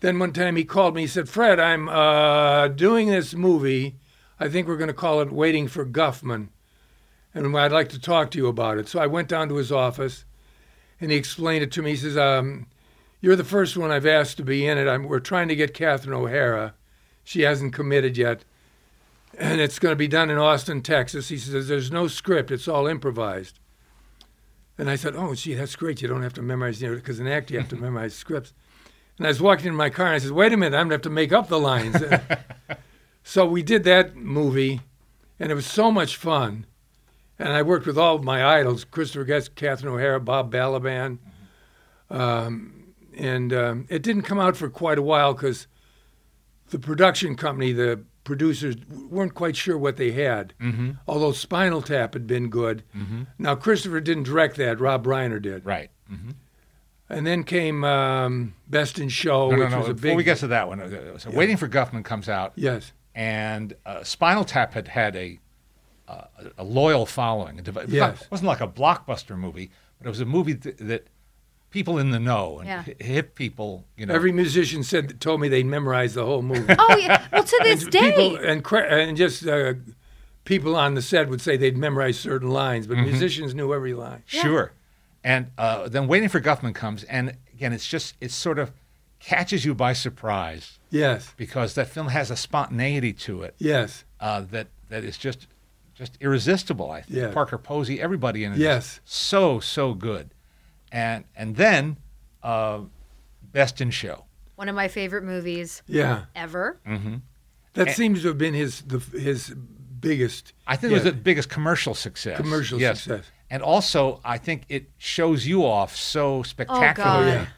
Then one time he called me. He said, "Fred, I'm uh, doing this movie. I think we're going to call it Waiting for Guffman, and I'd like to talk to you about it." So I went down to his office, and he explained it to me. He says, um, "You're the first one I've asked to be in it. I'm, we're trying to get Catherine O'Hara. She hasn't committed yet, and it's going to be done in Austin, Texas." He says, "There's no script. It's all improvised." And I said, "Oh, gee, that's great. You don't have to memorize, you know, because an actor you have to memorize scripts." And I was walking in my car and I said, wait a minute, I'm going to have to make up the lines. so we did that movie, and it was so much fun. And I worked with all of my idols Christopher Guest, Catherine O'Hara, Bob Balaban. Um, and um, it didn't come out for quite a while because the production company, the producers, weren't quite sure what they had. Mm-hmm. Although Spinal Tap had been good. Mm-hmm. Now, Christopher didn't direct that, Rob Reiner did. Right. And then came um, Best in Show, No, no, which no. was a Before big. we get to that one, uh, so Waiting for Guffman comes out, yes. and uh, Spinal Tap had had a uh, a loyal following. It dev- was not- Yes. it wasn't like a blockbuster movie, but it was a movie th- that people in the know and Yeah. hip people, you know, Every musician said told me they'd memorize the whole movie. Oh yeah. Well, to this And day. people and cra- and just uh, people on the set would say they'd memorize certain lines, Mm-hmm. but musicians knew every line. Sure. And uh, then Waiting for Guffman comes, and again, it's just, it sort of catches you by surprise Yes, because that film has a spontaneity to it yes, uh, that, that is just just irresistible, I think. Yeah. Parker Posey, everybody in it, Yes. so, so good. And, and then uh, Best in Show. One of my favorite movies yeah. ever. Mm-hmm. That seems to have been his the, his biggest. I think it was the biggest commercial success. Commercial yes. success. And also, I think it shows you off so spectacularly. Oh, God.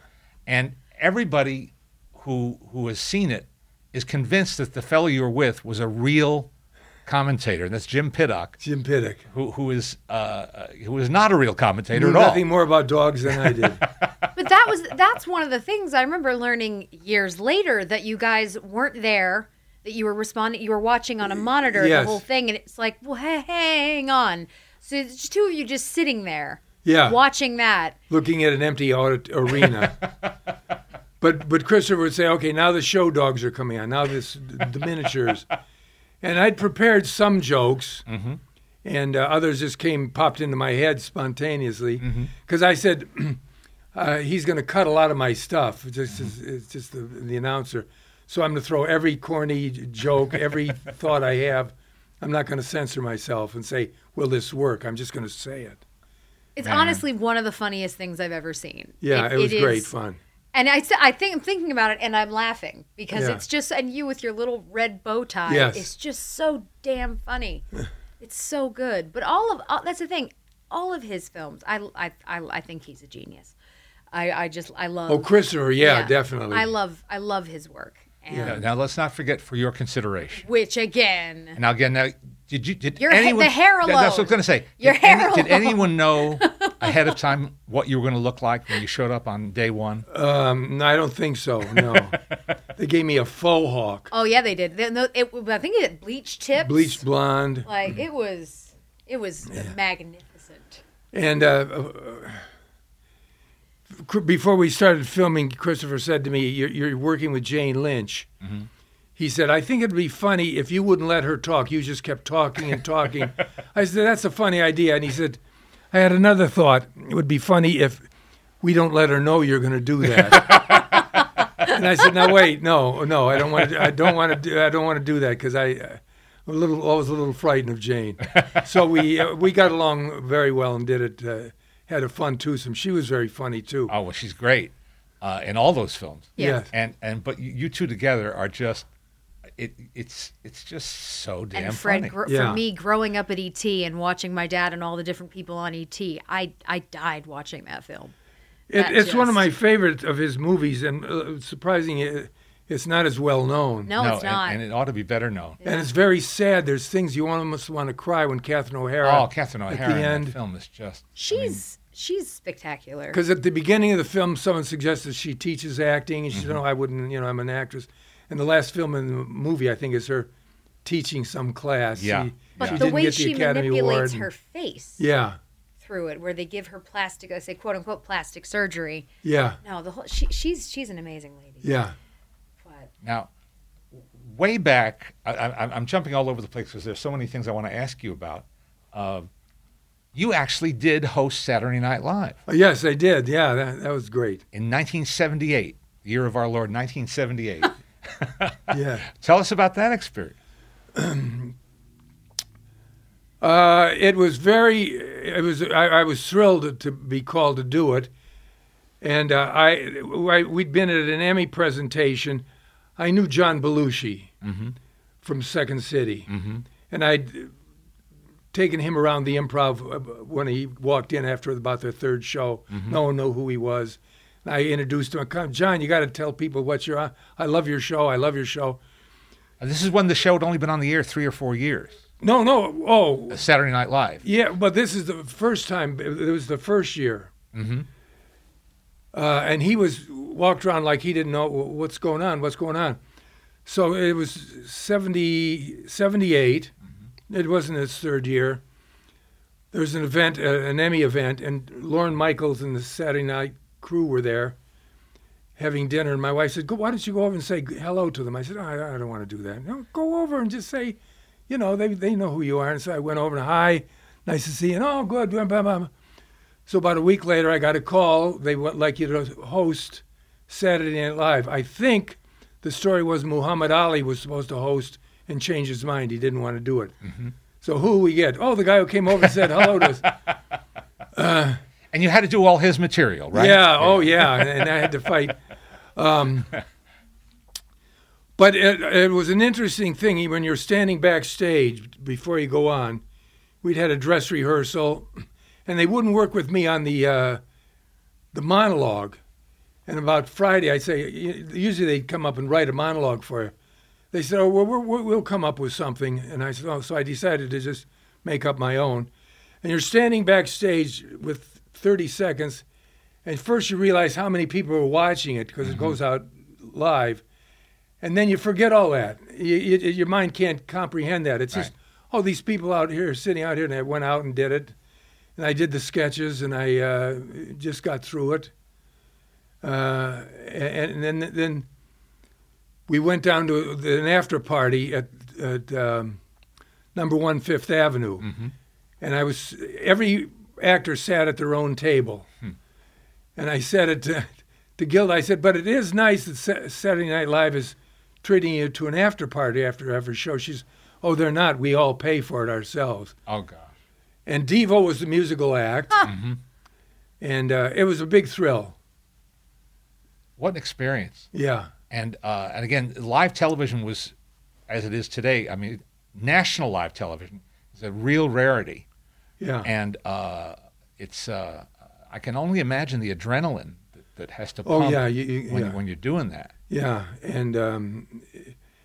And everybody who who has seen it is convinced that the fellow you were with was a real commentator. And that's Jim Piddock, Jim Piddock. who who is uh, uh, who is not a real commentator Knew at all. nothing more about dogs than I did. But that was that's one of the things I remember learning years later that you guys weren't there, that you were responding, you were watching on a monitor Yes. the whole thing, and it's like, well, hey, hang on. So it's two of you just sitting there, Yeah. watching that. looking at an empty audit arena. but but Christopher would say, okay, now the show dogs are coming on. Now this the miniatures, and I'd prepared some jokes, and uh, others just came popped into my head spontaneously because I said. Uh, he's going to cut a lot of my stuff. It's just, it's just the, the announcer. So I'm going to throw every corny joke, every thought I have. I'm not going to censor myself and say, "Will this work?" I'm just going to say it. It's honestly one of the funniest things I've ever seen. Yeah, it, was is- great fun. And I, st- I think I'm thinking about it, and I'm laughing because Yeah. it's just and you with your little red bow tie. Yes. It's just so damn funny. it's so good. But all of all, that's the thing. all of his films. I I I, I think he's a genius. I I just I love. Oh, Christopher, yeah, definitely. I love I love his work. And Now, now let's not forget for your consideration. Which again, Now again, now did you did Your ha- anyone? the hair That- That's what I was going to say. Your did, hair did alone. anyone know ahead of time what you were going to look like when you showed up on day one? Um, no, I don't think so. No, they gave me a faux hawk, oh yeah, they did. They, no, it, I think it bleached tips. bleached blonde, Like it was, it was magnificent. and uh, uh, before we started filming, Christopher said to me, "You're, you're working with Jane Lynch." He said, "I think it'd be funny if you wouldn't let her talk. You just kept talking and talking." I said, "That's a funny idea." And he said, "I had another thought. It would be funny if we don't let her know you're going to do that." and I said, "No, wait, no, no, I don't want to. I don't want to do. I don't want to do that because I." Uh, a little, I was a little frightened of Jane, so we uh, we got along very well and did it. Uh, had a fun twosome. She was very funny too. Oh, well, she's great uh, in all those films. Yeah. And and but you, you two together are just it. It's it's just so damn and Fred, funny. gr- Yeah. for me, growing up at ET and watching my dad and all the different people on ET, I I died watching that film. It, That it's one of my favorite of his movies, and uh, surprising, it, it's not as well known. No, it's and- not. And, it ought to be better known. And it's very sad. There's things you almost want to cry when Catherine O'Hara. Oh, Catherine O'Hara at O'Hara the end. that film is just. she's she's spectacular. Because at the beginning of the film, someone suggested she teaches acting, and she Mm-hmm. said, "No, I wouldn't. You know, I'm an actress." And the last film in the movie, I think, is her teaching some class. Yeah. She, But she the way the she Academy manipulates Award. her face Yeah, through it, where they give her plastic, I say quote unquote plastic surgery. yeah, No, the whole she, she's she's an amazing lady. yeah. But Now, way back, I, I, I'm jumping all over the place because there's so many things I want to ask you about. Uh, you actually did host Saturday Night Live Oh, yes, I did. Yeah, that, that was great. in 1978, year of our Lord, 1978. Yeah. Tell us about that experience. Uh, it was very. It was. I, I was thrilled to be called to do it, and uh, I, I. We'd been at an Emmy presentation. I knew John Belushi from Second City, and I'd taken him around the improv uh, when he walked in after about their third show. No one knew who he was. I introduced him. Come, John, you got to tell people what you're on. I love your show. I love your show. Uh, This is when the show had only been on the air three or four years. No, no. Oh, Saturday Night Live. Yeah, but this is the first time. It was the first year. Mm-hmm. Uh, and he was walked around like he didn't know what's going on. What's going on? So it was 70, 78. It wasn't his third year. There was an event, uh, an Emmy event, and Lorne Michaels and the Saturday Night crew were there having dinner. And my wife said, "Go, why don't you go over and say hello to them?" I said, oh, I, I don't want to do that. No, go over and just say, you know, they, they know who you are. And so I went over and, hi, nice to see you. And, oh, good. blah, blah, blah. So about a week later, I got a call. They would like you to host Saturday Night Live. I think the story was Muhammad Ali was supposed to host and change his mind. He didn't want to do it. Mm-hmm. So who we get? Oh, the guy who came over and said hello to us. Uh, And you had to do all his material, right? Yeah. Oh, yeah. And, I had to fight. Um, but it, it was an interesting thing when you're standing backstage before you go on. We'd had a dress rehearsal, and they wouldn't work with me on the uh, the monologue. And about Friday, I'd say usually they'd come up and write a monologue for you. They said, "Oh, well, we're, we'll come up with something." And I said, "Oh," so I decided to just make up my own. And you're standing backstage with 30 seconds, and first you realize how many people are watching it because it goes out live, and then you forget all that. You, you, your mind can't comprehend that. It's just, oh, these people out here sitting out here, and I went out and did it, and I did the sketches, and I uh, just got through it. Uh, and, and then then we went down to an after party at, at um, number one Fifth Avenue, and I was every actor sat at their own table, and I said it to, to Gilda. I said, but it is nice that Saturday Night Live is treating you to an after party after every show. She's, oh, they're not. We all pay for it ourselves. Oh gosh. And Devo was the musical act, and uh, it was a big thrill. What an experience. Yeah. And uh, and again, live television was, as it is today. I mean, national live television is a real rarity. Yeah. and uh, it's uh, I can only imagine the adrenaline that, that has to Oh, pump yeah, you- you- when, yeah. when you're doing that. Yeah, and um,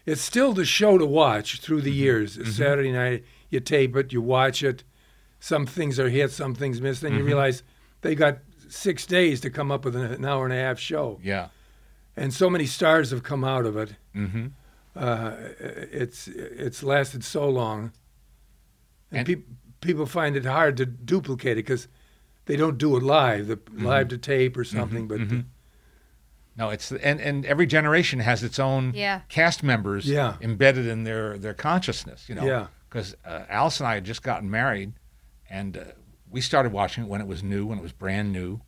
it's still the show to watch through the years. Saturday night, you tape it, you watch it. Some things are hit, some things miss. Then you realize they got six days to come up with an hour and a half show, Yeah. and so many stars have come out of it. Mm-hmm. Uh, it's it's lasted so long, and, And- peop people find it hard to duplicate it because they don't do it live, the live to tape or something. But mhm. No, it's and and every generation has its own Yeah. cast members Yeah. embedded in their their consciousness. You know. Yeah. Because uh, Alice and I had just gotten married, and uh, we started watching it when it was new, when it was brand new,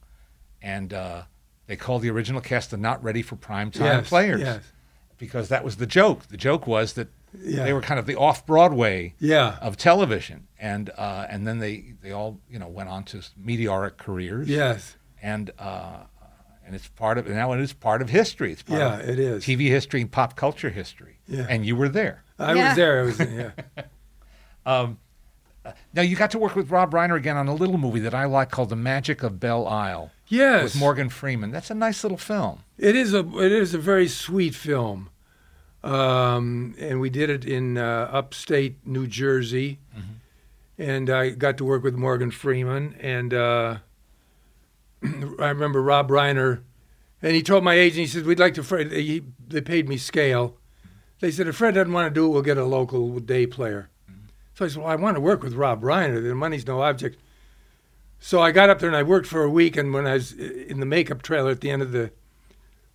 and uh, they called the original cast the not ready for prime time yes, players yes, because that was the joke. The joke was that Yeah. they were kind of the off Broadway yeah, of television, and uh, and then they they all you know went on to meteoric careers. yes, and uh, and it's part of now it is part of history. It's part yeah. of It is. TV history and pop culture history. Yeah. And you were there. I Yeah. was there. I was yeah. Now you got to work with Rob Reiner again on a little movie that I like called The Magic of Belle Isle Yes, with Morgan Freeman. That's a nice little film. It is a it is a very sweet film, um, and we did it in uh, upstate New Jersey, and I got to work with Morgan Freeman, and uh, I remember Rob Reiner, and he told my agent, he said, "We'd like to." Fred, he, they paid me scale. They said, "If Fred doesn't want to do it, we'll get a local day player." So I said, "Well, I want to work with Rob Reiner. The money's no object." So I got up there and I worked for a week. And when I was in the makeup trailer at the end of the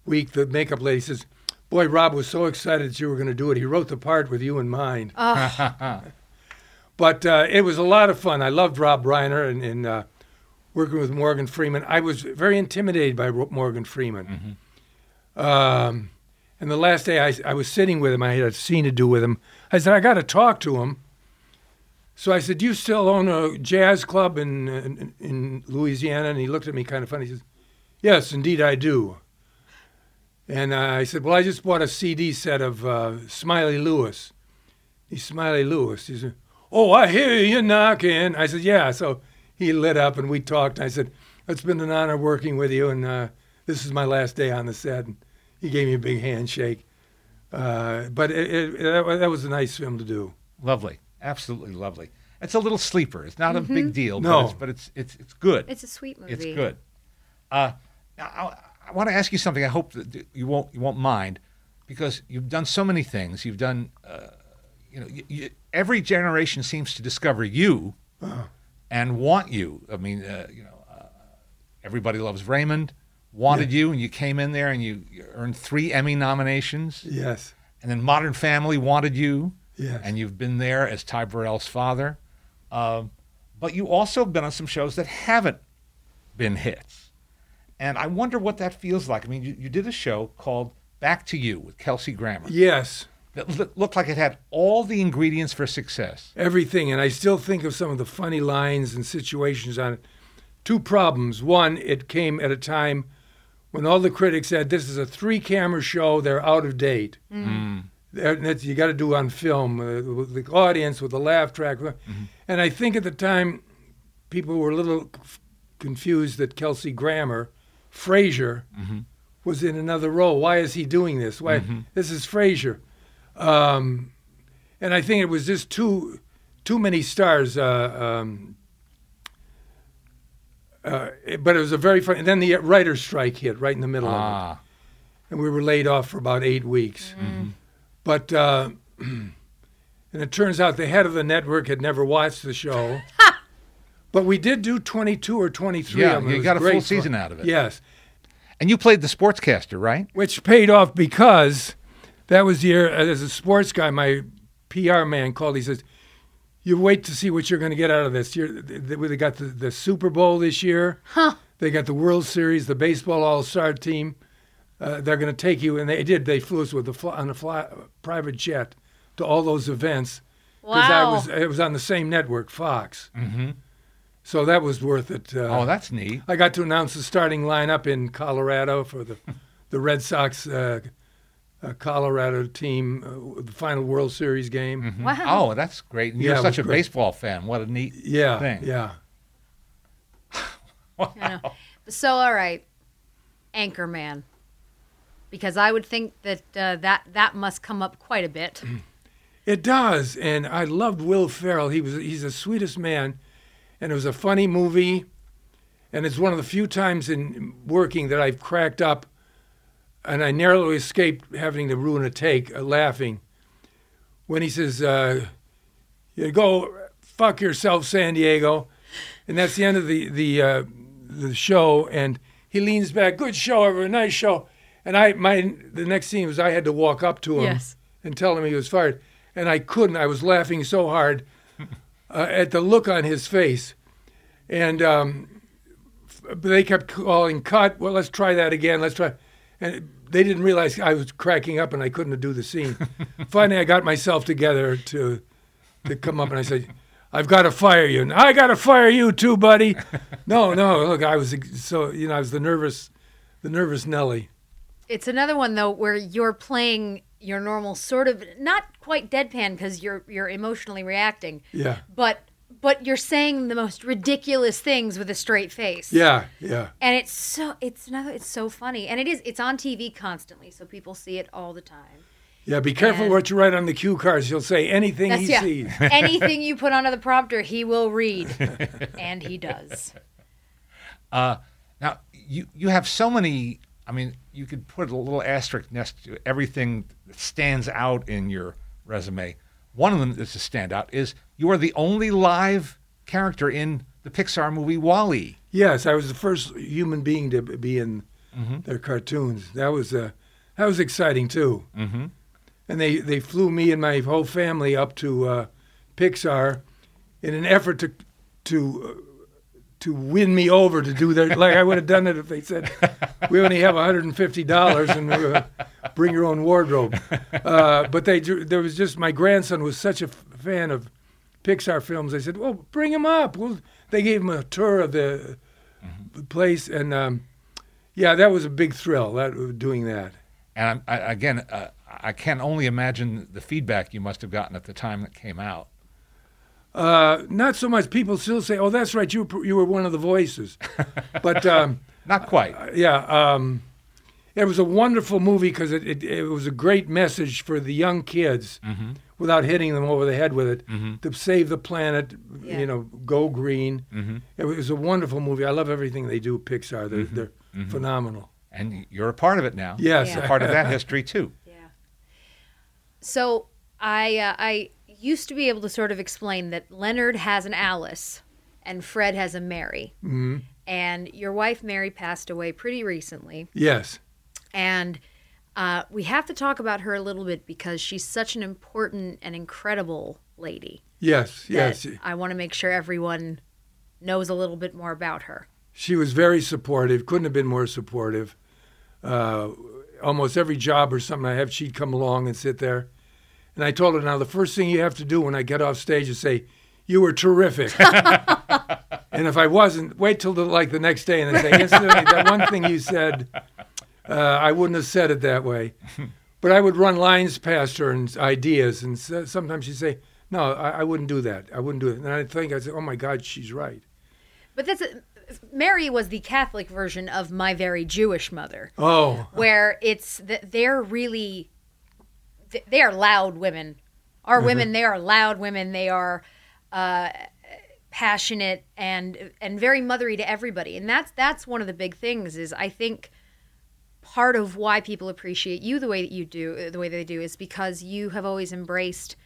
week, the makeup lady says, "Boy, Rob was so excited that you were going to do it. He wrote the part with you in mind." Oh, But uh, it was a lot of fun. I loved Rob Reiner and, and uh, working with Morgan Freeman. I was very intimidated by Morgan Freeman. Um, and the last day I, I was sitting with him, I had a scene to do with him. I said, I got to talk to him. So I said, Do you still own a jazz club in, in, in Louisiana? And he looked at me kind of funny. He says, Yes, indeed I do. And uh, I said, Well, I just bought a CD set of uh, Smiley Lewis. He's Smiley Lewis. He said, Oh, I hear you knocking. I said, Yeah. So he lit up and we talked. I said, It's been an honor working with you. And uh, this is my last day on the set. And he gave me a big handshake. Uh, but it, it, that, that was a nice film to do. Lovely, absolutely lovely. It's a little sleeper. It's not a big deal, No. but, it's, but it's it's it's good. it's a sweet movie. It's good. Uh, now, I, I want to ask you something. I hope that you won't you won't mind, because you've done so many things. You've done, uh, you know, you, you, every generation seems to discover you and want you. I mean, uh, you know, uh, everybody loves Raymond. Wanted you, and you came in there and you, you earned three Emmy nominations. Yes. And then Modern Family wanted you, Yes. and you've been there as Ty Burrell's father. Um, but you also have been on some shows that haven't been hits. And I wonder what that feels like. I mean, you, you did a show called Back to You with Kelsey Grammer Yes. that loo- looked like it had all the ingredients for success. everything. And I still think of some of the funny lines and situations on it. Two problems. One, it came at a time when all the critics said this is a three camera show, they're out of date. Mm. Mm. They're- that's- you got to do on film uh, with the audience, with the laugh track. Uh, mm-hmm. And I think at the time, people were a little c- confused that Kelsey Grammer, Frasier, was in another role. Why is he doing this? Why this is Frasier? Um, and I think it was just too too many stars. Uh, um, uh, but it was a very fun. And then the writer's strike hit right in the middle of it, Ah, and we were laid off for about eight weeks. But uh, and it turns out the head of the network had never watched the show. but we did do 22 or 23 Yeah, of them. It you got a full great season out of it. Yes. and you played the sportscaster, right? which paid off because that was the year as a sports guy my pr man called he says you wait to see what you're going to get out of this You're, they, they got the, the super bowl this year Huh. they got the world series the baseball all-star team uh, they're going to take you and they did they flew us with a fly, on a fly, private jet to all those events because i Wow. was it was on the same network fox mm-hmm. So that was worth it uh, oh, that's neat. I got to announce the starting lineup in Colorado for the the Red Sox uh, uh, Colorado team, uh, the final World Series game. Wow. Oh, that's great. And Yeah, You're it such a great. baseball fan. What a neat Yeah, thing. yeah. I know. So, all right, Anchorman. Because I would think that uh, that that must come up quite a bit. It does, and I loved Will Ferrell. He was he's the sweetest man, and it was a funny movie, and it's one of the few times in working that I've cracked up, and I narrowly escaped having to ruin a take, uh, laughing, when he says, uh, "You go fuck yourself, San Diego," and that's the end of the the uh, the show, and he leans back, "Good show, everyone, nice show," and I my the next scene was I had to walk up to him Yes. and tell him he was fired. And I couldn't. I was laughing so hard uh, at the look on his face. And um, but they kept calling, cut. Well, let's try that again. Let's try. And they didn't realize I was cracking up and I couldn't do the scene. Finally, I got myself together to to come up and I said, I've got to fire you. And I got to fire you too, buddy. no, no. Look, I was so, you know, I was the nervous, the nervous Nelly. It's another one though where you're playing your normal sort of not quite deadpan because you're you're emotionally reacting, Yeah. but but you're saying the most ridiculous things with a straight face. Yeah. Yeah. And it's so it's another it's so funny. And it is it's on TV constantly, so people see it all the time. Yeah, be careful And- what you write on the cue cards. He'll say anything he yeah. sees. Anything you put onto the prompter, he will read. and he does. Uh, now you you have so many. I mean, you could put a little asterisk next to everything that stands out in your resume. One of them that's a standout is you are the only live character in the Pixar movie Wall-E. Yes, I was the first human being to be in their cartoons. That was uh, that was exciting too. Mm-hmm. And they, they flew me and my whole family up to uh, Pixar in an effort to to uh, to win me over to do their like I would have done it if they said we only have 150 dollars and uh, bring your own wardrobe. Uh, but they there was just my grandson was such a f- fan of Pixar films. They said, "Well, bring him up." Well, they gave him a tour of the, the place, and um, yeah, that was a big thrill. That doing that. And I, again, uh, I can only imagine the feedback you must have gotten at the time that came out. Uh, not so much. People still say, "Oh, that's right. You were, you were one of the voices," but um, Not quite. yeah, um, it was a wonderful movie because it, it it was a great message for the young kids, without hitting them over the head with it, to save the planet. Yeah. You know, go green. It was a wonderful movie. I love everything they do. Pixar, they're, they're phenomenal. And you're a part of it now. Yes. Yeah. A part of that history too. Yeah. So I uh, I used to be able to sort of explain that Leonard has an Alice and Fred has a Mary. Mm-hmm. And your wife Mary passed away pretty recently, Yes. and uh, we have to talk about her a little bit because she's such an important and incredible lady. Yes. Yes. I want to make sure everyone knows a little bit more about her. She was very supportive. Couldn't have been more supportive. Uh, almost every job or something I have, she'd come along and sit there. And I told her, now the first thing you have to do when I get off stage is say, "You were terrific." and if I wasn't, wait till the, like the next day and then say, "Yesterday, that one thing you said, uh, I wouldn't have said it that way." But I would run lines past her and ideas, and s- sometimes she'd say, "No, I, I wouldn't do that. I wouldn't do it." And I'd think, I'd say, "Oh my God, she's right." But that's a, Mary was the Catholic version of my very Jewish mother. Oh, where it's that they're really they are loud women. Our women they are loud women. They are uh, passionate and and very mothery to everybody. And that's that's one of the big things is i think part of why people appreciate you the way that you do the way they do is because you have always embraced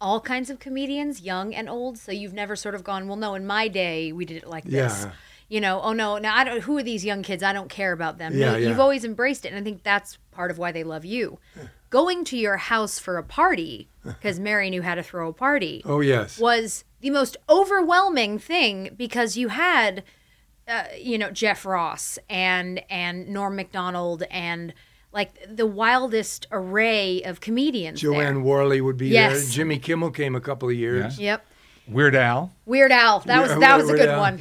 all kinds of comedians young and old. So you've never sort of gone well no in my day we did it like this. You know oh no now i don't who are these young kids? I don't care about them. Yeah, no, yeah. you've always embraced it. And i think that's part of why they love you going to your house for a party because mary knew how to throw a party oh yes. was the most overwhelming thing because you had uh, you know Jeff Ross and and Norm Macdonald and like the wildest array of comedians Joanne there. Worley would be Yes. there. Jimmy Kimmel came a couple of years. Yep. Weird Al. Weird Al. That was that was a good Al. one.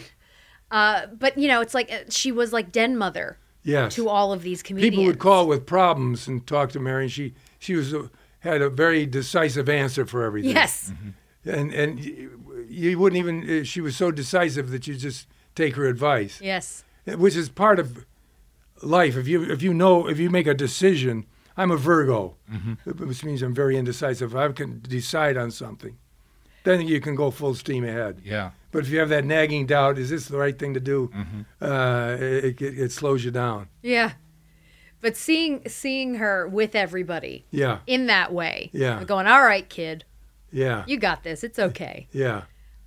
Uh, but you know, it's like uh, she was like den mother Yes. to all of these comedians. People would call with problems and talk to Mary, and she she was a, had a very decisive answer for everything. Yes. Mm-hmm. and and you wouldn't even. uh, She was so decisive that you just take her advice, Yes. Uh, which is part of life. If you if you know if you make a decision, I'm a Virgo, mm-hmm. uh, which means I'm very indecisive. If I can decide on something, then you can go full steam ahead. Yeah. But if you have that nagging doubt, is this the right thing to do? Uh, it, it, it slows you down. Yeah. But seeing seeing her with everybody Yeah, in that way, Yeah. Going, all right, kid, yeah, you got this. It's okay. yeah.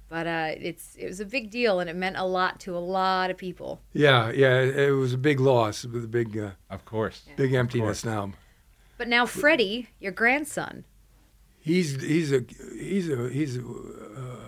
But uh, it's it was a big deal, and it meant a lot to a lot of people. Yeah, yeah, it it was a big loss, with a big, uh, Of course. big emptiness now. But now Freddie, your grandson, He's he's a he's a he's a, uh, a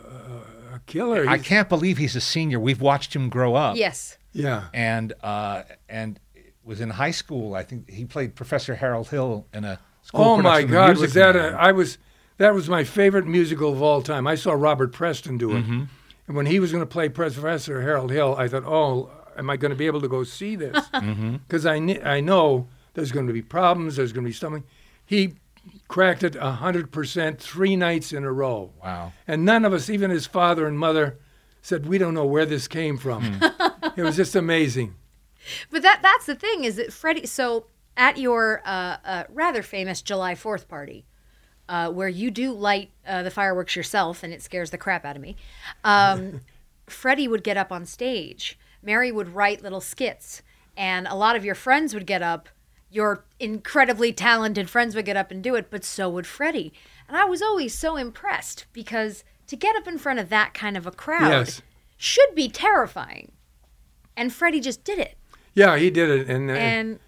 killer. I can't believe he's a senior. We've watched him grow up. yes, Yeah. and uh, and was in high school. I think he played Professor Harold Hill in a school Oh my God, was that Man. a? I was that was my favorite musical of all time. I saw Robert Preston do it, Mm-hmm. and when he was going to play Professor Harold Hill, I thought, oh, am I going to be able to go see this? Mm-hmm. Because I kn- I know there's going to be problems. There's going to be something. He cracked it a hundred percent three nights in a row. Wow. And none of us, even his father and mother, said, We don't know where this came from. Hmm. it was just amazing. but that that's the thing is that Freddie. So at your uh, uh, rather famous July Fourth party, uh, where you do light uh, the fireworks yourself, and it scares the crap out of me. Um, Freddie would get up on stage. Mary would write little skits, and a lot of your friends would get up. Your incredibly talented friends would get up and do it, but so would Freddie. And I was always so impressed because to get up in front of that kind of a crowd Yes. should be terrifying. And Freddie just did it. Yeah, he did it. And, uh, And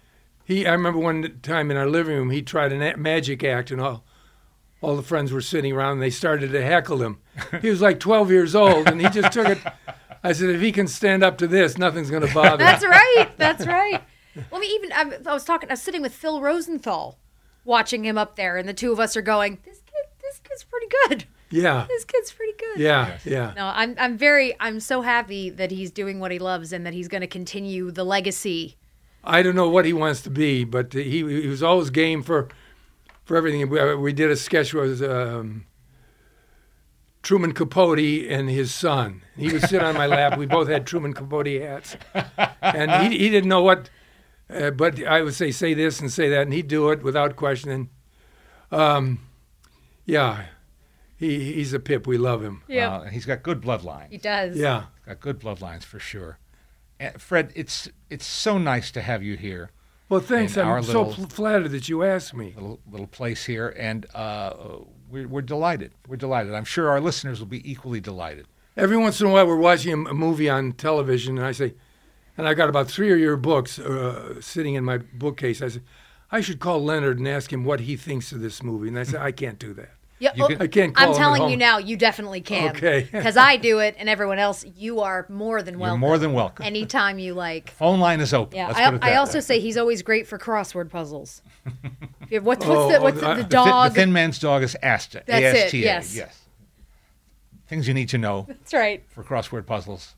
he, I remember one time in our living room, he tried a magic act, and all, all the friends were sitting around, and they started to heckle him. He was like 12 years old, and he just took it. I said, if he can stand up to this, nothing's going to bother that's right. That's right. Let me even. I, I was talking. I was sitting with Phil Rosenthal, watching him up there, and the two of us are going, "This kid, this kid's pretty good. Yeah, This kid's pretty good." yeah, yeah. No, I'm. I'm very. I'm so happy that he's doing what he loves and that he's going to continue the legacy. I don't know what he wants to be, but he, he was always game for for everything. We, we did a sketch where it was um, Truman Capote and his son. He would sit on my lap. We both had Truman Capote hats, and he, he didn't know what. Uh, but I would say say this and say that, and he'd do it without questioning. Um, yeah, he he's a pip. We love him. Uh, he's got good bloodlines. He does. Yeah. Got good bloodlines for sure. And Fred, it's it's so nice to have you here. Well, thanks. I'm so little- flattered that you asked me. Little little place here, and uh, we're we're delighted. We're delighted. I'm sure our listeners will be equally delighted. Every once in a while, we're watching a, a movie on television, and I say, and I got about three of your books uh, sitting in my bookcase. I said, I should call Leonard and ask him what he thinks of this movie. And I said, I can't do that. Yeah, You can- I can't call I'm him telling you now, you definitely can. Okay. Because I do it, and everyone else, you are more than welcome. You're more than welcome. Anytime you like. Phone line is open. Yeah, Let's I, put it I also way. say he's always great for crossword puzzles. What's what's Oh, the what's oh, the, I- the the The thi- dog? The thin man's dog is Asta. That's it, A-S-T-A, yes. Yes. Things you need to know That's right. for crossword puzzles,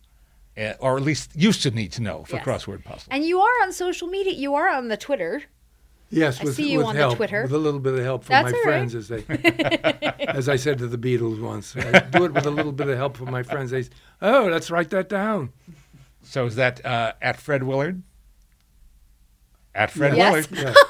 Uh, or at least used to need to know for Yes. crossword puzzles. And you are on social media. You are on the Twitter. Yes, I with, see you with on the Twitter. with a little bit of help from That's my all right. friends, as they, as I said to the Beatles once. I do it with a little bit of help from my friends. They say, "Oh, let's write that down." So is that uh, at Fred Willard? At Fred Yes. Willard. Yeah.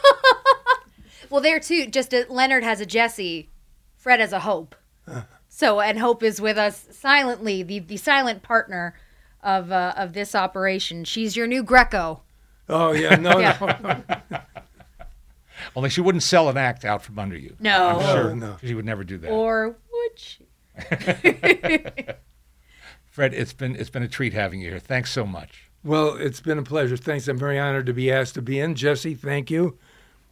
Well, there too. Just a, Leonard has a Jessie. Fred has a Hope. Uh. So and Hope is with us silently, the the silent partner of uh, of this operation. She's your new Greco. Oh yeah, no, Yeah. no, Only she wouldn't sell an act out from under you. No. I'm sure. no. She would never do that. Or would she? Fred, it's been it's been a treat having you here. Thanks so much. Well, it's been a pleasure. Thanks. I'm very honored to be asked to be in. Jessie, thank you.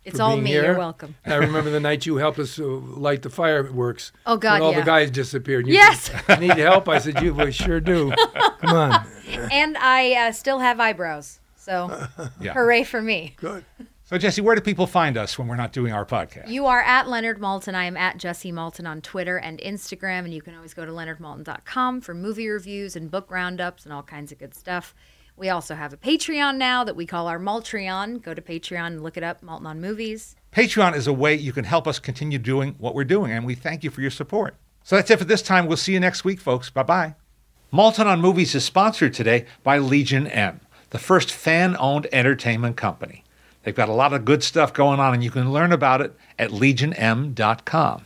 It's all me. here. You're welcome. I remember the night you helped us uh, light the fireworks. Oh, God, when all yeah. the guys disappeared. You Yes. said, Need help? I said, you we sure do. Come on. and I uh, still have eyebrows. So Yeah. hooray for me. Good. So Jessie, where do people find us when we're not doing our podcast? You are at Leonard Maltin. I am at Jessie Maltin on Twitter and Instagram. And you can always go to leonardmaltin.com for movie reviews and book roundups and all kinds of good stuff. We also have a Patreon now that we call our Maltreon. Go to Patreon and look it up, Maltin on Movies. Patreon is a way you can help us continue doing what we're doing, and we thank you for your support. So that's it for this time. We'll see you next week, folks. Bye bye. Maltin on Movies is sponsored today by Legion M, the first fan owned entertainment company. They've got a lot of good stuff going on, and you can learn about it at legionm.com.